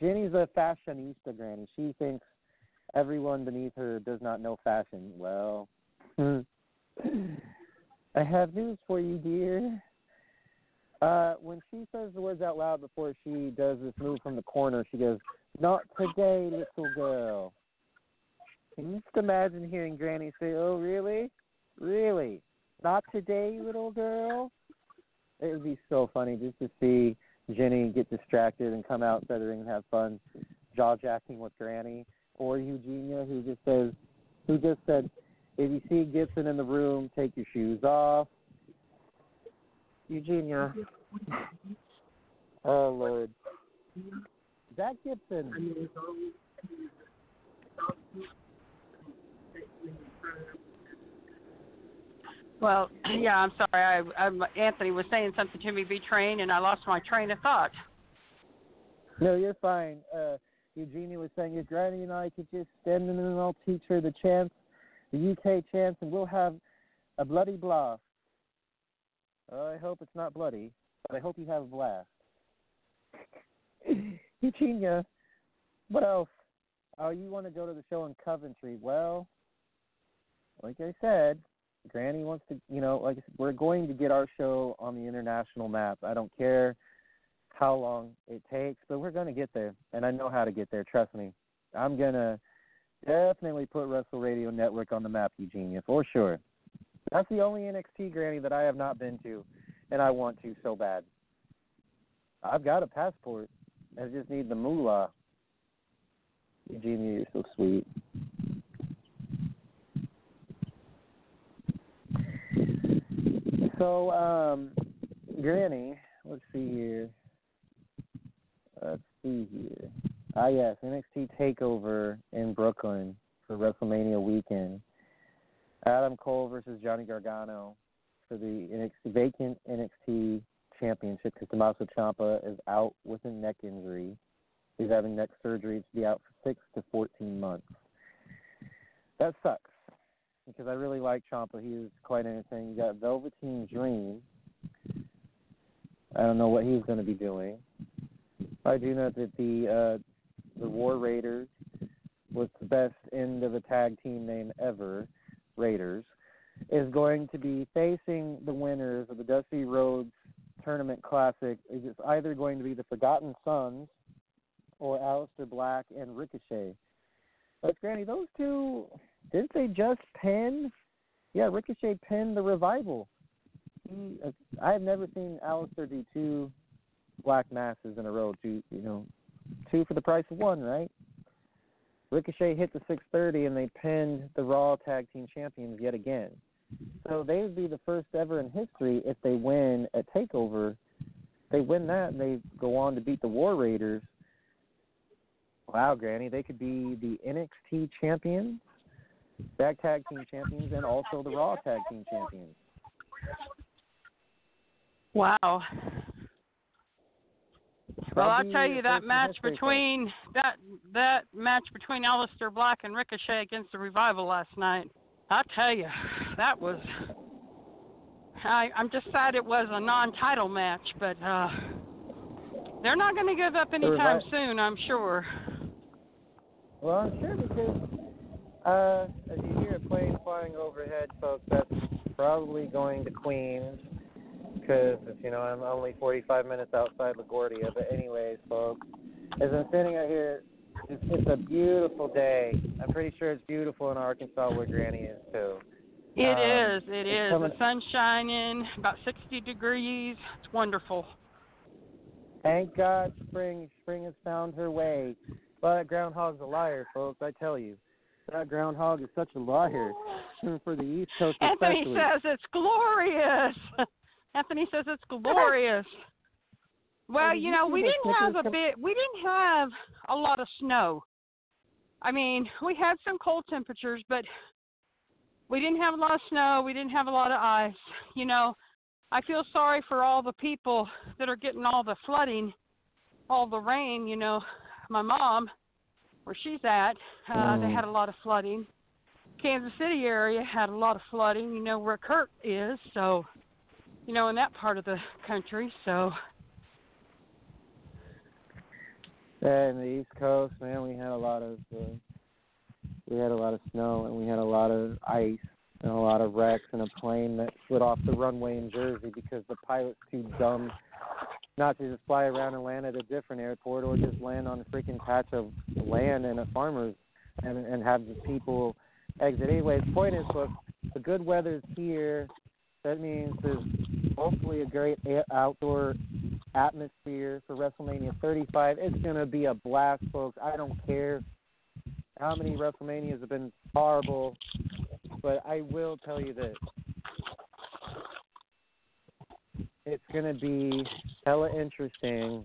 Jinny's a fashionista, Granny. She thinks everyone beneath her does not know fashion. Well, I have news for you, dear. Uh, when she says the words out loud before she does this move from the corner, she goes, "Not today, little girl." Can you just imagine hearing Granny say, "Oh, really, really, not today, little girl"? It would be so funny just to see Jinny get distracted and come out feathering and have fun, jaw jacking with Granny, or Eugenia who just says, who just said, "If you see Gibson in the room, take your shoes off." Eugenia. oh Lord. Zack Gibson. Well, yeah, I'm sorry. I, I Anthony was saying something to me, be train, and I lost my train of thought. No, you're fine. Uh, Eugenia was saying if Granny and I could just stand in and I'll teach her the chance, the UK chance, and we'll have a bloody blah. Uh, I hope it's not bloody, but I hope you have a blast. Eugenia, what else? Oh, you want to go to the show in Coventry? Well, like I said, Granny wants to, you know, like I said, we're going to get our show on the international map. I don't care how long it takes, but we're going to get there, and I know how to get there. Trust me. I'm gonna definitely put Wrestle Radio Network on the map, Eugenia, for sure. That's the only NXT Granny that I have not been to, and I want to so bad. I've got a passport. I just need the moolah. Eugenia, you're so sweet. So, um, Granny, let's see here. Let's see here. Ah, yes, NXT Takeover in Brooklyn for WrestleMania weekend. Adam Cole versus Johnny Gargano for the NXT, vacant NXT Championship because Tommaso Ciampa is out with a neck injury. He's having neck surgery to be out for six to fourteen months. That sucks because I really like Ciampa. He is quite entertaining. You got Velveteen Dream. I don't know what he's going to be doing. I do know that the uh, the War Raiders was the best end of a tag team name ever, Raiders, is going to be facing the winners of the Dusty Rhodes Tournament Classic. It's either going to be the Forgotten Sons or Aleister Black and Ricochet. But Granny, those two didn't they just pin? Yeah, Ricochet pinned the revival. He, uh, I have never seen Aleister do two black masses in a row. Two, you know, two for the price of one, right? Ricochet hit the 630 and they pinned the Raw Tag Team Champions yet again. So they would be the first ever in history if they win at Takeover. They win that and they go on to beat the War Raiders. Wow, Granny, they could be the NXT champions, back tag team champions, and also the Raw tag team champions. Wow. Well, I'll tell you that match between that that match between Aleister Black and Ricochet against the Revival last night. I'll tell you, that was. I I'm just sad it was a non-title match, but uh they're not going to give up anytime soon. I'm sure. Well, I'm sure because uh, as you hear a plane flying overhead, folks, that's probably going to Queens. Because you know I'm only 45 minutes outside LaGuardia. But anyways, folks, as I'm sitting out here, it's, it's a beautiful day. I'm pretty sure it's beautiful in Arkansas where Granny is too. It um, is. It is. coming- The sun's shining, about 60 degrees. It's wonderful. Thank God spring spring has found her way. But that groundhog's a liar, folks. I tell you, that groundhog is such a liar for the East Coast Anthony especially. says it's glorious. Anthony says it's glorious. Well, you you know, we didn't have a bit. We didn't have a lot of snow. I mean, we had some cold temperatures, but we didn't have a lot of snow. We didn't have a lot of ice. You know, I feel sorry for all the people that are getting all the flooding, all the rain. You know, my mom, where she's at, uh, they Mm. had a lot of flooding. Kansas City area had a lot of flooding. You know where Kurt is, so you know in that part of the country. So Yeah, in the East Coast, man, we had a lot of uh, we had a lot of snow and we had a lot of ice. and a lot of wrecks and a plane that slid off the runway in Jersey because the pilot's too dumb not to just fly around and land at a different airport or just land on a freaking patch of land in a farmer's and and have the people exit. Anyways, point is, look, the good weather's here. That means there's hopefully a great outdoor atmosphere for WrestleMania 35. It's gonna be a blast, folks. I don't care how many WrestleManias have been horrible, but I will tell you this: it's gonna be hella interesting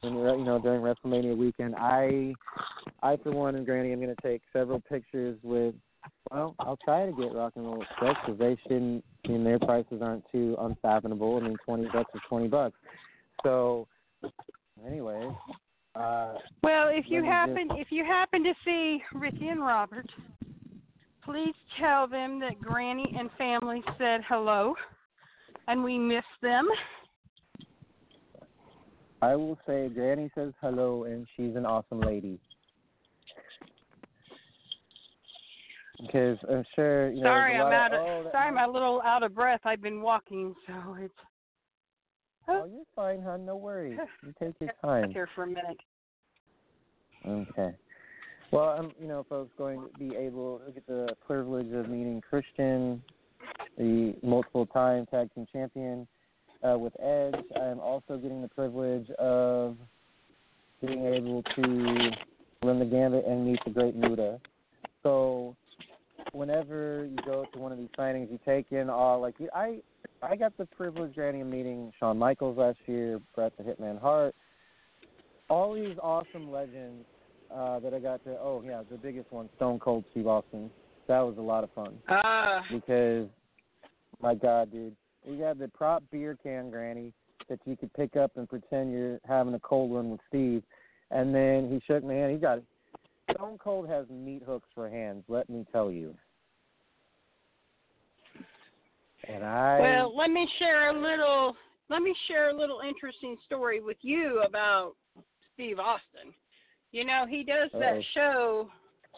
when you know during WrestleMania weekend. I, I for one and Granny, I'm gonna take several pictures with. Well, I'll try to get Rock and Roll Express because they shouldn't. I mean, their prices aren't too unfathomable. I mean, twenty bucks is twenty bucks. So, anyway, uh, Well, if you happen if you happen to see Ricky and Robert, please tell them that Granny and family said hello, and we miss them. I will say Granny says hello and she's an awesome lady. Because I'm sure you know. sorry, I'm out of, of oh, sorry, I'm a little out of breath. I've been walking, so it's Oh, you're fine, hon. No worries. You take your time. here for a minute. Okay. Well, I'm, you know, folks, going to be able to get the privilege of meeting Christian, the multiple-time tag team champion, uh, with Edge. I'm also getting the privilege of being able to run the gambit and meet the Great Muta. So, whenever you go to one of these signings, you take in all like you- I. I got the privilege, Granny, of meeting Shawn Michaels last year, Bret the Hitman Hart, all these awesome legends uh, that I got to. Oh yeah, the biggest one, Stone Cold Steve Austin. That was a lot of fun Uh, because, my God, dude, you had the prop beer can, Granny, that you could pick up and pretend you're having a cold one with Steve, and then he shook my hand. He got Stone Cold has meat hooks for hands. Let me tell you. And I well, let me share a little. Let me share a little interesting story with you about Steve Austin. You know, he does that Uh-oh. show,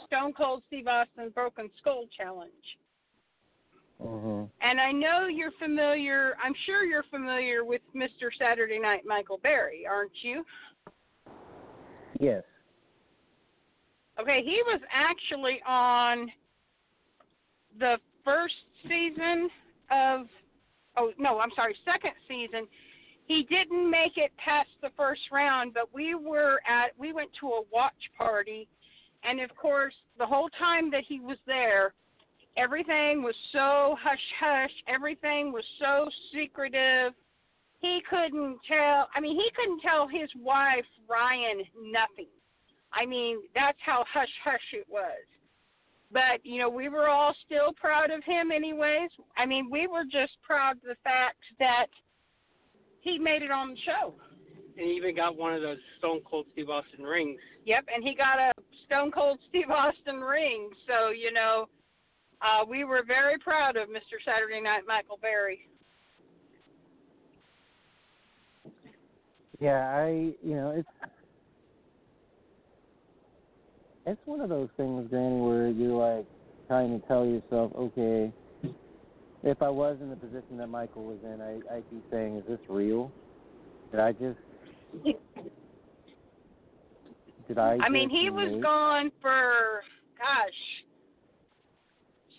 Stone Cold Steve Austin's Broken Skull Challenge. Mhm. And I know you're familiar, I'm sure you're familiar with Mr. Saturday Night Michael Berry, aren't you? Yes. Okay, he was actually on the first season of oh no, I'm sorry, second season. He didn't make it past the first round, but we were at we went to a watch party and of course the whole time that he was there everything was so hush hush, everything was so secretive. He couldn't tell I mean he couldn't tell his wife Ryan nothing. I mean, that's how hush hush it was. But, you know, we were all still proud of him anyways. I mean, we were just proud of the fact that he made it on the show. And he even got one of those Stone Cold Steve Austin rings. Yep, and he got a Stone Cold Steve Austin ring. So, you know, uh, we were very proud of Mr. Saturday Night Michael Berry. Yeah, I you know it's it's one of those things, Granny, where you're like trying to tell yourself, okay, if I was in the position that Michael was in, I I'd be saying, is this real? Did I just did I? I mean, he was gone for, gosh,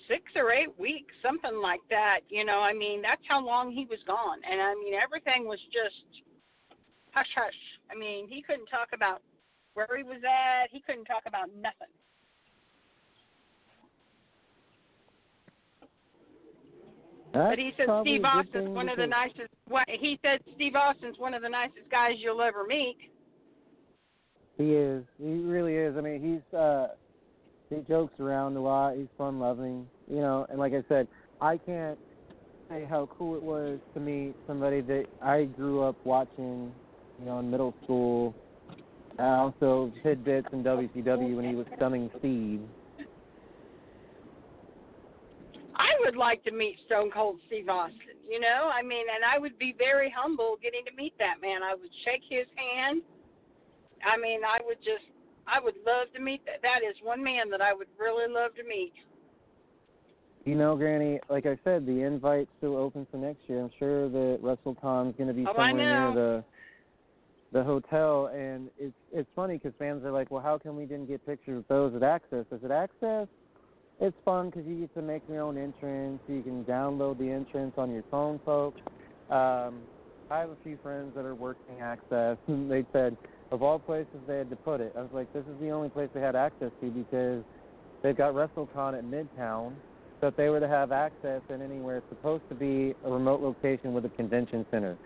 six or eight weeks, something like that. You know, I mean, that's how long he was gone. And I mean, everything was just hush hush. I mean, he couldn't talk about where he was at, he couldn't talk about nothing. That's But he said Steve Austin's one of the nicest. What he said, Steve Austin's one of the nicest guys you'll ever meet. He is. He really is. I mean, he's uh he jokes around a lot. He's fun loving, you know. And like I said, I can't say how cool it was to meet somebody that I grew up watching, you know, in middle school. Also, tidbits in WCW when he was stunning Steve. I would like to meet Stone Cold Steve Austin, you know? I mean, and I would be very humble getting to meet that man. I would shake his hand. I mean, I would just, I would love to meet that. That is one man that I would really love to meet. You know, Granny, like I said, the invite's still open for next year. I'm sure that WrestleCon's going to be Oh, somewhere near the the hotel, and it's it's funny because fans are like, "Well, how come we didn't get pictures with those at Axxess?" I said, "Axxess, it's fun because you get to make your own entrance. You can download the entrance on your phone, folks." Um, I have a few friends that are working Axxess, and they said of all places they had to put it, I was like, "This is the only place they had access to because they've got WrestleCon at Midtown." So if they were to have access in anywhere, it's supposed to be a remote location with a convention center.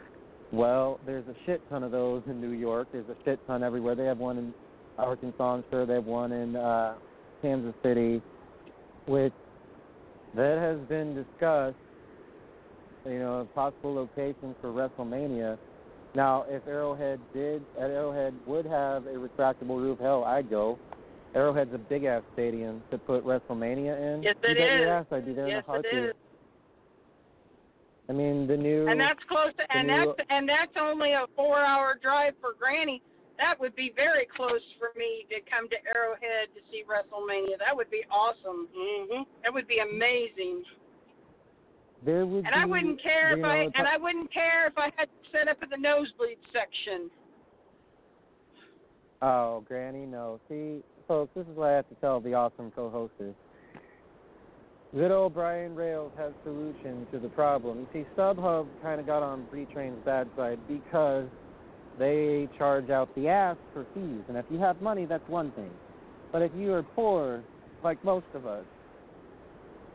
Well, there's a shit ton of those in New York. There's a shit ton everywhere. They have one in Arkansas, I'm sure they have one in uh, Kansas City, which that has been discussed. You know, a possible location for WrestleMania. Now, if Arrowhead did, at Arrowhead would have a retractable roof, hell, I'd go. Arrowhead's a big ass stadium to put WrestleMania in. Yes, you it your is. ass I'd be there yes, in a heartbeat. it is. I mean, the new. And that's close to, and new- that's and that's only a four-hour drive for Granny. That would be very close for me to come to Arrowhead to see WrestleMania. That would be awesome. hmm That would be amazing. there would And I wouldn't care if I know, and I wouldn't care if I had to set up in the nosebleed section. Oh, Granny, no. See, folks, this is what I have to tell the awesome co-hostess. Good old Brian Rails has solutions to the problem. You See, StubHub kind of got on B-Train's bad side because they charge out the ass for fees. And if you have money, that's one thing. But if you are poor, like most of us,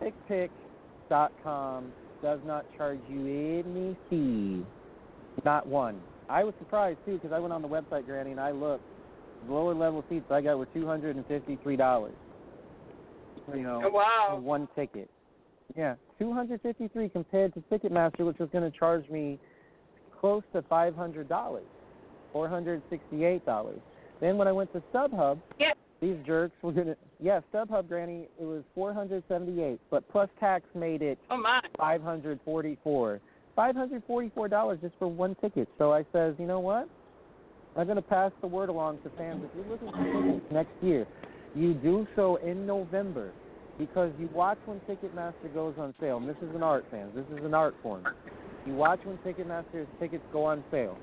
TickPick.com does not charge you any fees, Not one. I was surprised, too, because I went on the website, Granny, and I looked. The lower level seats I got were $253. You know, Oh, wow. one ticket. Yeah, two hundred fifty three compared to Ticketmaster, which was going to charge me close to five hundred dollars, four hundred sixty eight dollars. Then when I went to StubHub, Yeah. these jerks were gonna. Yeah, StubHub, Granny, it was four hundred seventy eight, but plus tax made it Oh my. five hundred forty four. Five hundred forty four dollars just for one ticket. So I says, you know what? I'm gonna pass the word along to fans. If you're looking for tickets next year, you do so in November because you watch when Ticketmaster goes on sale. And this is an art, fans. This is an art form. You watch when Ticketmaster's tickets go on sale.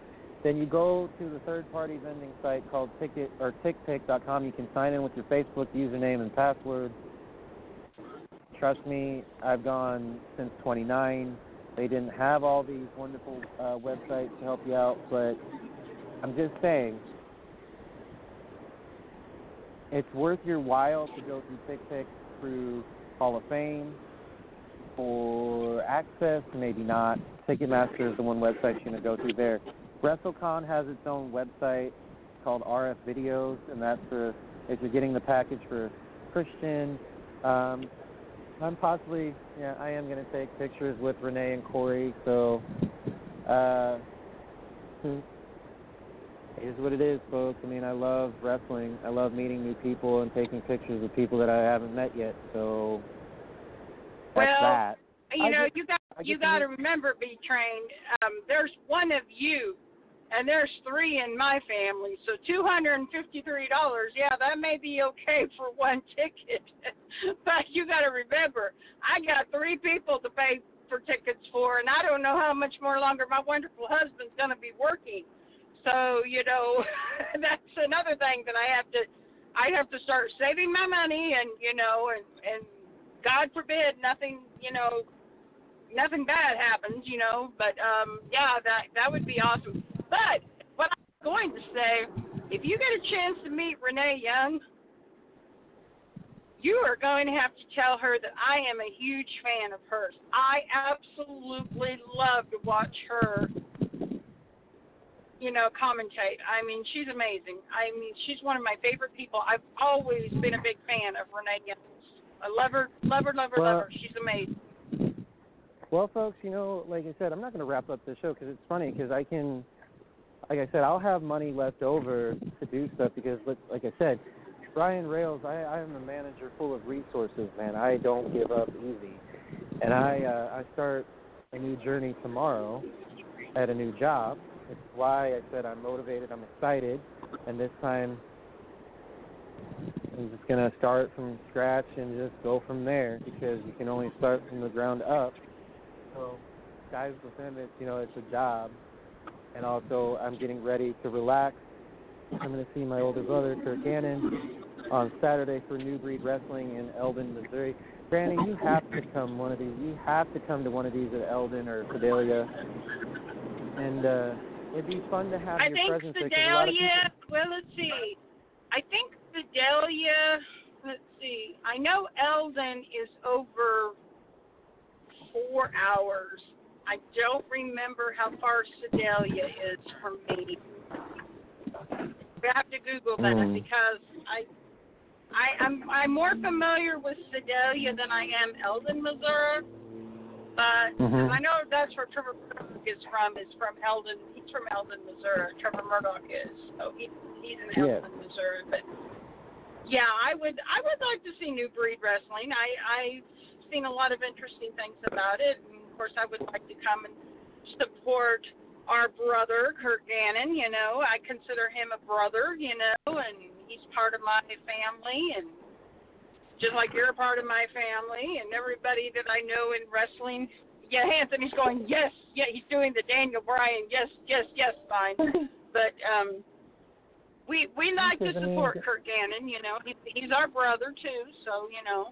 Then you go to the third-party vending site called Ticket or TickPick.com. You can sign in with your Facebook username and password. Trust me, I've gone since 29. They didn't have all these wonderful uh, websites to help you out, but I'm just saying, it's worth your while to go through TickPick through Hall of Fame for Axxess, maybe not. Ticketmaster is the one website you're going to go through there. WrestleCon has its own website called RF Videos, and that's for if you're getting the package for Christian. Um, I'm possibly, yeah, I am going to take pictures with Renee and Corey, so uh. It is what it is, folks. I mean, I love wrestling. I love meeting new people and taking pictures with people that I haven't met yet. So that's Well, that. You I know, get- you got you got to remember, be trained. Um, there's one of you, and there's three in my family. So two hundred and fifty-three dollars. Yeah, that may be okay for one ticket, but you got to remember, I got three people to pay for tickets for, and I don't know how much more longer my wonderful husband's going to be working. So you know, that's another thing that I have to. I have to start saving my money, and you know, and and God forbid nothing, you know, nothing bad happens, you know. But um, yeah, that that would be awesome. But what I'm going to say, if you get a chance to meet Renee Young, you are going to have to tell her that I am a huge fan of hers. I absolutely love to watch her. You know, commentate. I mean, she's amazing. I mean, she's one of my favorite people. I've always been a big fan of Renee Young. I love her, love her, love her, Well- love her. She's amazing. Well, folks, you know, like I said, I'm not going to wrap up the show because it's funny because I can, like I said, I'll have money left over to do stuff because, like, like I said, Brian Rails, I, I am a manager full of resources, man. I don't give up easy, and I uh, I start a new journey tomorrow at a new job. It's why I said I'm motivated, I'm excited, and this time I'm just gonna start from scratch and just go from there because you can only start from the ground up. So, guys, with him, it's you know it's a job, and also I'm getting ready to relax. I'm gonna see my older brother Kurt Gannon on Saturday for New Breed Wrestling in Eldon, Missouri. Granny, you have to come one of these. You have to come to one of these at Eldon or Sedalia, and uh, it'd be fun to have I your think presence there. 'cause a lot of Sedalia. people- Well, let's see. I think Sedalia. Let's see. I know Eldon is over four hours. I don't remember how far Sedalia is from me. We have to Google that Hmm. because I, I, I'm I'm more familiar with Sedalia than I am Eldon, Missouri. But Mhm. I know that's where Trevor Murdoch is from. Is from Eldon. He's from Eldon, Missouri. Trevor Murdoch is. So he he's in Yeah. Eldon, Missouri. But yeah, I would I would like to see New Breed Wrestling. I I've seen a lot of interesting things about it, and of course I would like to come and support our brother Kurt Gannon. You know, I consider him a brother. You know, and he's part of my family and just like you're a part of my family and everybody that I know in wrestling. Yeah, Anthony's going, yes, yeah, he's doing the Daniel Bryan, yes, yes, yes, fine. But um, we we like to Because, I mean, support Kurt Gannon. You know, he, he's our brother too, so you know.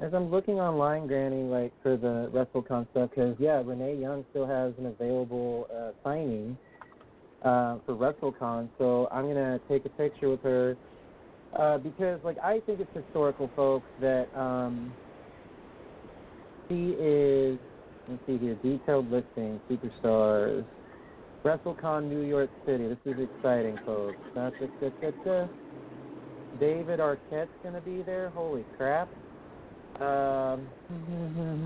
As I'm looking online, Granny, like for the WrestleCon stuff, because yeah, Renee Young still has an available uh, signing uh, for WrestleCon, so I'm gonna take a picture with her uh, because, like, I think it's historical, folks, that um, she is. Let's see here, detailed listing, superstars, WrestleCon New York City. This is exciting, folks. Da, da, da, da, da. David Arquette's gonna be there. Holy crap! Um,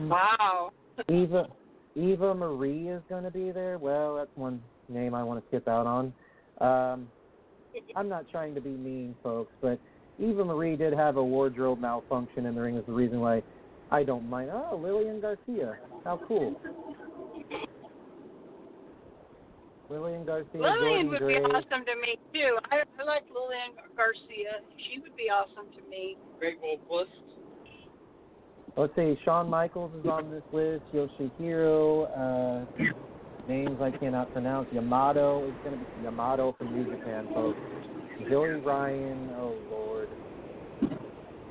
Wow. Eva Eva Marie is going to be there. Well, that's one name I want to skip out on. Um, I'm not trying to be mean, folks, but Eva Marie did have a wardrobe malfunction in the ring. Is the reason why I don't mind. Oh, Lillian Garcia, how cool! Lillian Garcia, Lillian Jordan would Gray. be awesome to me too. I, I like Lillian Garcia. She would be awesome to me. Great vocalist. Let's see, Shawn Michaels is on this list. Yoshihiro, uh, names I cannot pronounce. Yamato is going to be Yamato from New Japan, folks. Joey Ryan, oh lord.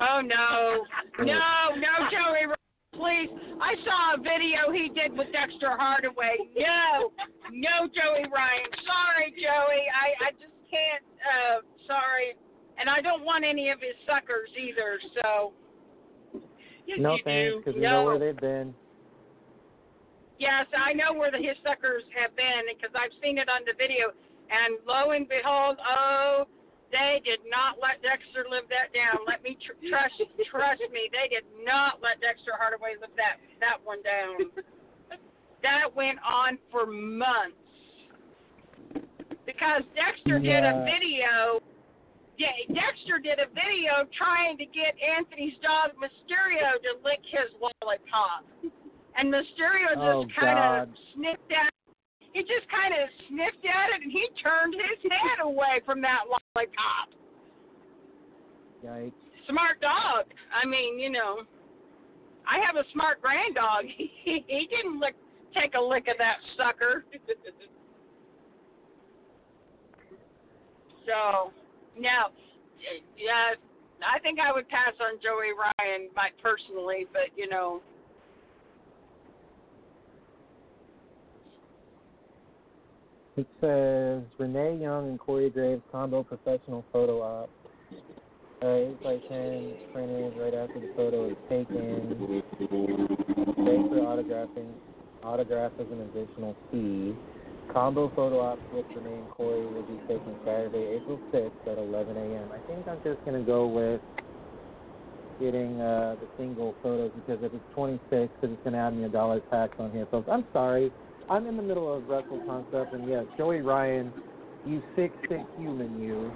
Oh no, no, no, Joey, please! I saw a video he did with Dexter Hardaway. No, no, Joey Ryan. Sorry, Joey. I I just can't. Uh, sorry, and I don't want any of his suckers either. So. Yes, No thanks, because we no. know where they've been. Yes, I know where the his suckers have been because I've seen it on the video. And lo and behold, oh, they did not let Dexter live that down. Let me tr- trust trust me, they did not let Dexter Hardaway live that that one down. that went on for months because Dexter did a video. Yeah, Dexter did a video trying to get Anthony's dog Mysterio to lick his lollipop, and Mysterio Oh, just kind of sniffed at. It. He just kind of sniffed at it, and he turned his head away from that lollipop. Yikes. Smart dog. I mean, you know, I have a smart grand dog. He, he didn't lick, take a lick of that sucker. so, no, yeah, I think I would pass on Joey Ryan, my personally, but you know, It says Renee Young and Corey Graves combo professional photo op. Uh, it's like 10 printed right after the photo is taken. Pay for autographing, autograph as an additional fee. Combo photo op with Renee and Corey will be taken Saturday, April 6th at 11 a.m. I think I'm just going to go with getting uh, the single photos because if it's 26, because it's going to add me a dollar tax on here, folks. I'm sorry. I'm in the middle of WrestleCon stuff, and yes, Joey Ryan, you sick, sick human, you.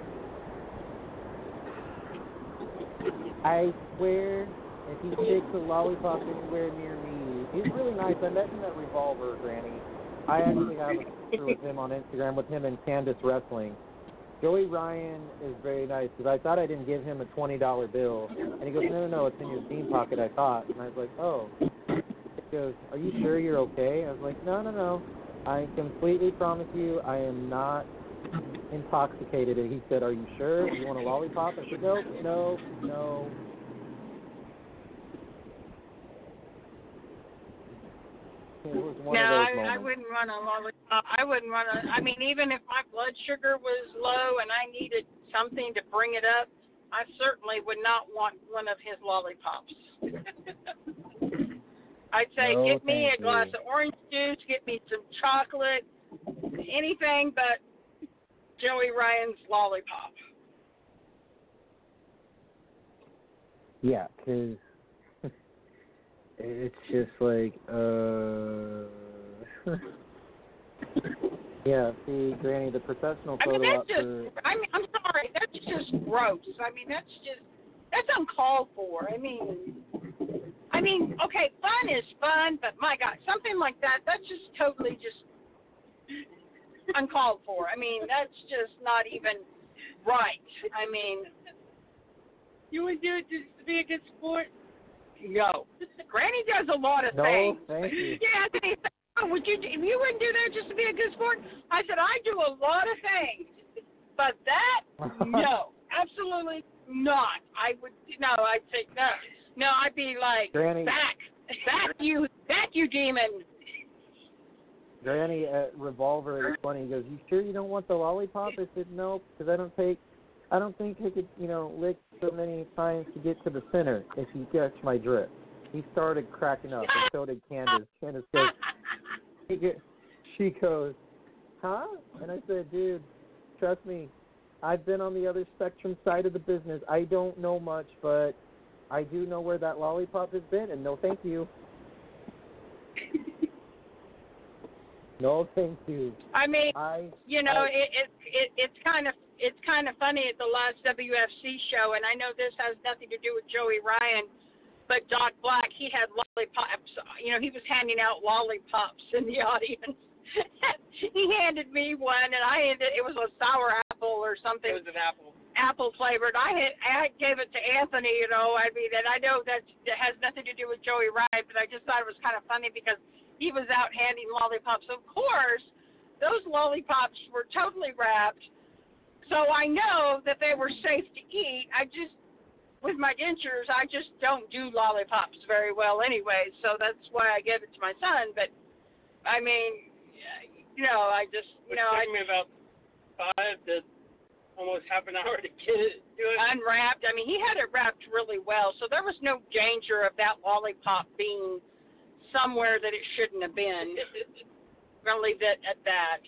I swear, if he sticks a lollipop anywhere near me, he's really nice. I met him at Revolver, Granny. I actually have a picture with him on Instagram with him and Candace wrestling. Joey Ryan is very nice because I thought I didn't give him a twenty dollar bill, and he goes, no, no, no, it's in your jean pocket. I thought, and I was like, oh. Goes, are you sure you're okay? I was like, no, no, no. I completely promise you, I am not intoxicated. And he said, are you sure? You want a lollipop? I said, no, no, no. It was one no, I, I wouldn't run a lollipop. I wouldn't run a. I mean, even if my blood sugar was low and I needed something to bring it up, I certainly would not want one of his lollipops. I'd say, No, get me a glass you. of orange juice, get me some chocolate, anything but Joey Ryan's lollipop. Yeah, 'cause it's just like, uh. yeah, see, Granny, the professional I mean, that's for. just. I mean, I'm sorry, that's just gross. I mean, that's just that's uncalled for. I mean, I mean, okay, fun is fun, but my God, something like that, that's just totally just uncalled for. I mean, that's just not even right. I mean, You would do it just to be a good sport? no. Granny does a lot of No, things. thank you. Yeah, Anthony, oh, would you? If you wouldn't do that just to be a good sport, I said I do a lot of things, but that no, absolutely not. I would no. I'd say no. No, I'd be like Granny- back, back you, back you demon. Granny at Revolver, it's funny. He goes, "You sure you don't want the lollipop?" I said, "No, because I don't take, I don't think I could, you know, lick so many times to get to the center. If you catch my drift." He started cracking up, and so did Candace. Candace goes, he go- she goes, "Huh?" And I said, "Dude, trust me, I've been on the other spectrum side of the business. I don't know much, but I do know where that lollipop has been, and no, thank you." No, thank you. I mean, I you know, I- it, it it it's kind of it's kind of funny at the last WFC show, and I know this has nothing to do with Joey Ryan, but Doc Black he had lollipops. You know, he was handing out lollipops in the audience. he handed me one, and I handed it was a sour apple or something It was an apple. Apple flavored. I had I gave it to Anthony, you know. I mean, and I know that it has nothing to do with Joey Ryan, but I just thought it was kind of funny because he was out handing lollipops. Of course, those lollipops were totally wrapped, so I know that they were safe to eat. I just with my dentures, I just don't do lollipops very well anyway, so that's why I gave it to my son. But I mean, you know, I just you It know, I took me about five to almost half an hour to get it do it. unwrapped. I mean, he had it wrapped really well, so there was no danger of that lollipop being somewhere that it shouldn't have been. We're gonna leave that at that.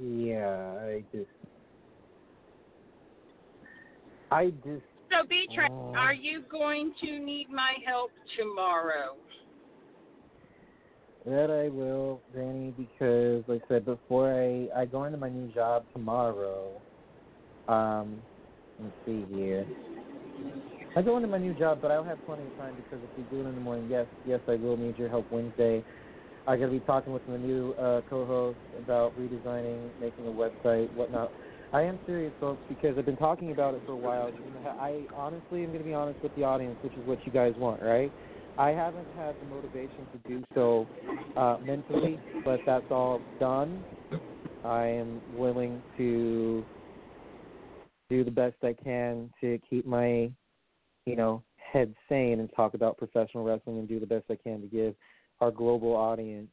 yeah, I just, I just, So, B Train, Oh. are you going to need my help tomorrow? That I will, Granny, because like I said before, I I go into my new job tomorrow. Um, let's see here. I go into my new job, but I'll have plenty of time because if we do it in the morning, yes, yes, I will need your help Wednesday. I'm gonna be talking with my new uh, co-host about redesigning, making a website, whatnot. I am serious, folks, because I've been talking about it for a while. I honestly am going to be honest with the audience, which is what you guys want, right? I haven't had the motivation to do so uh, mentally, but that's all done. I am willing to do the best I can to keep my, you know, head sane and talk about professional wrestling and do the best I can to give our global audience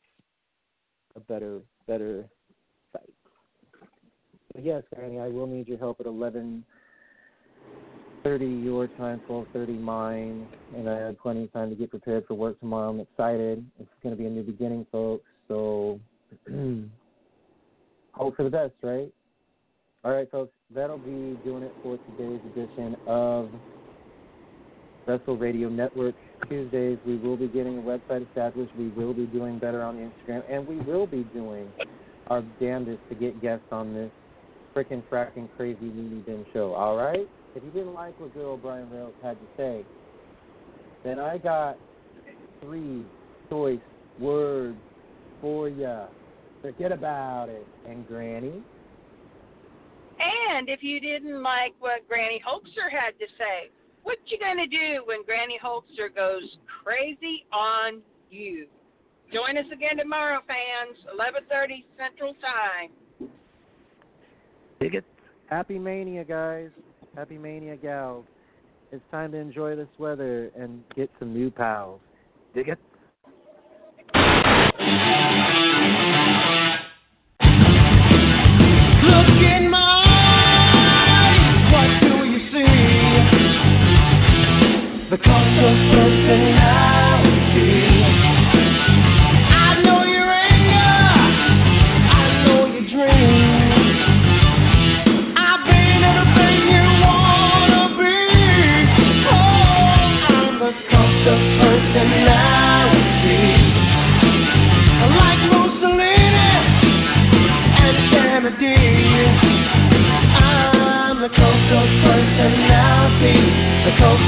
a better, better site. But yes, Granny, I will need your help at eleven thirty your time, twelve thirty mine, and I have plenty of time to get prepared for work tomorrow. I'm excited. It's going to be a new beginning, folks. So hope for the best, right? All right, folks. That'll be doing it for today's edition of Wrestle Radio Network. Tuesdays, we will be getting a website established. We will be doing better on Instagram, and we will be doing our damnedest to get guests on this frickin' fracking crazy Weenie Bin show. All right. If you didn't like what good old Brian Reynolds had to say, then I got three choice words for ya. Forget about it. And Granny, And if you didn't like what Granny Holster had to say, what you gonna do when Granny Holster goes crazy on you? Join us again tomorrow, fans, 11:30 Central Time. Dig it. Happy Mania, guys. Happy Mania, gals. It's time to enjoy this weather and get some new pals. Dig it. Look in my eyes, what do you see? The cult of personality.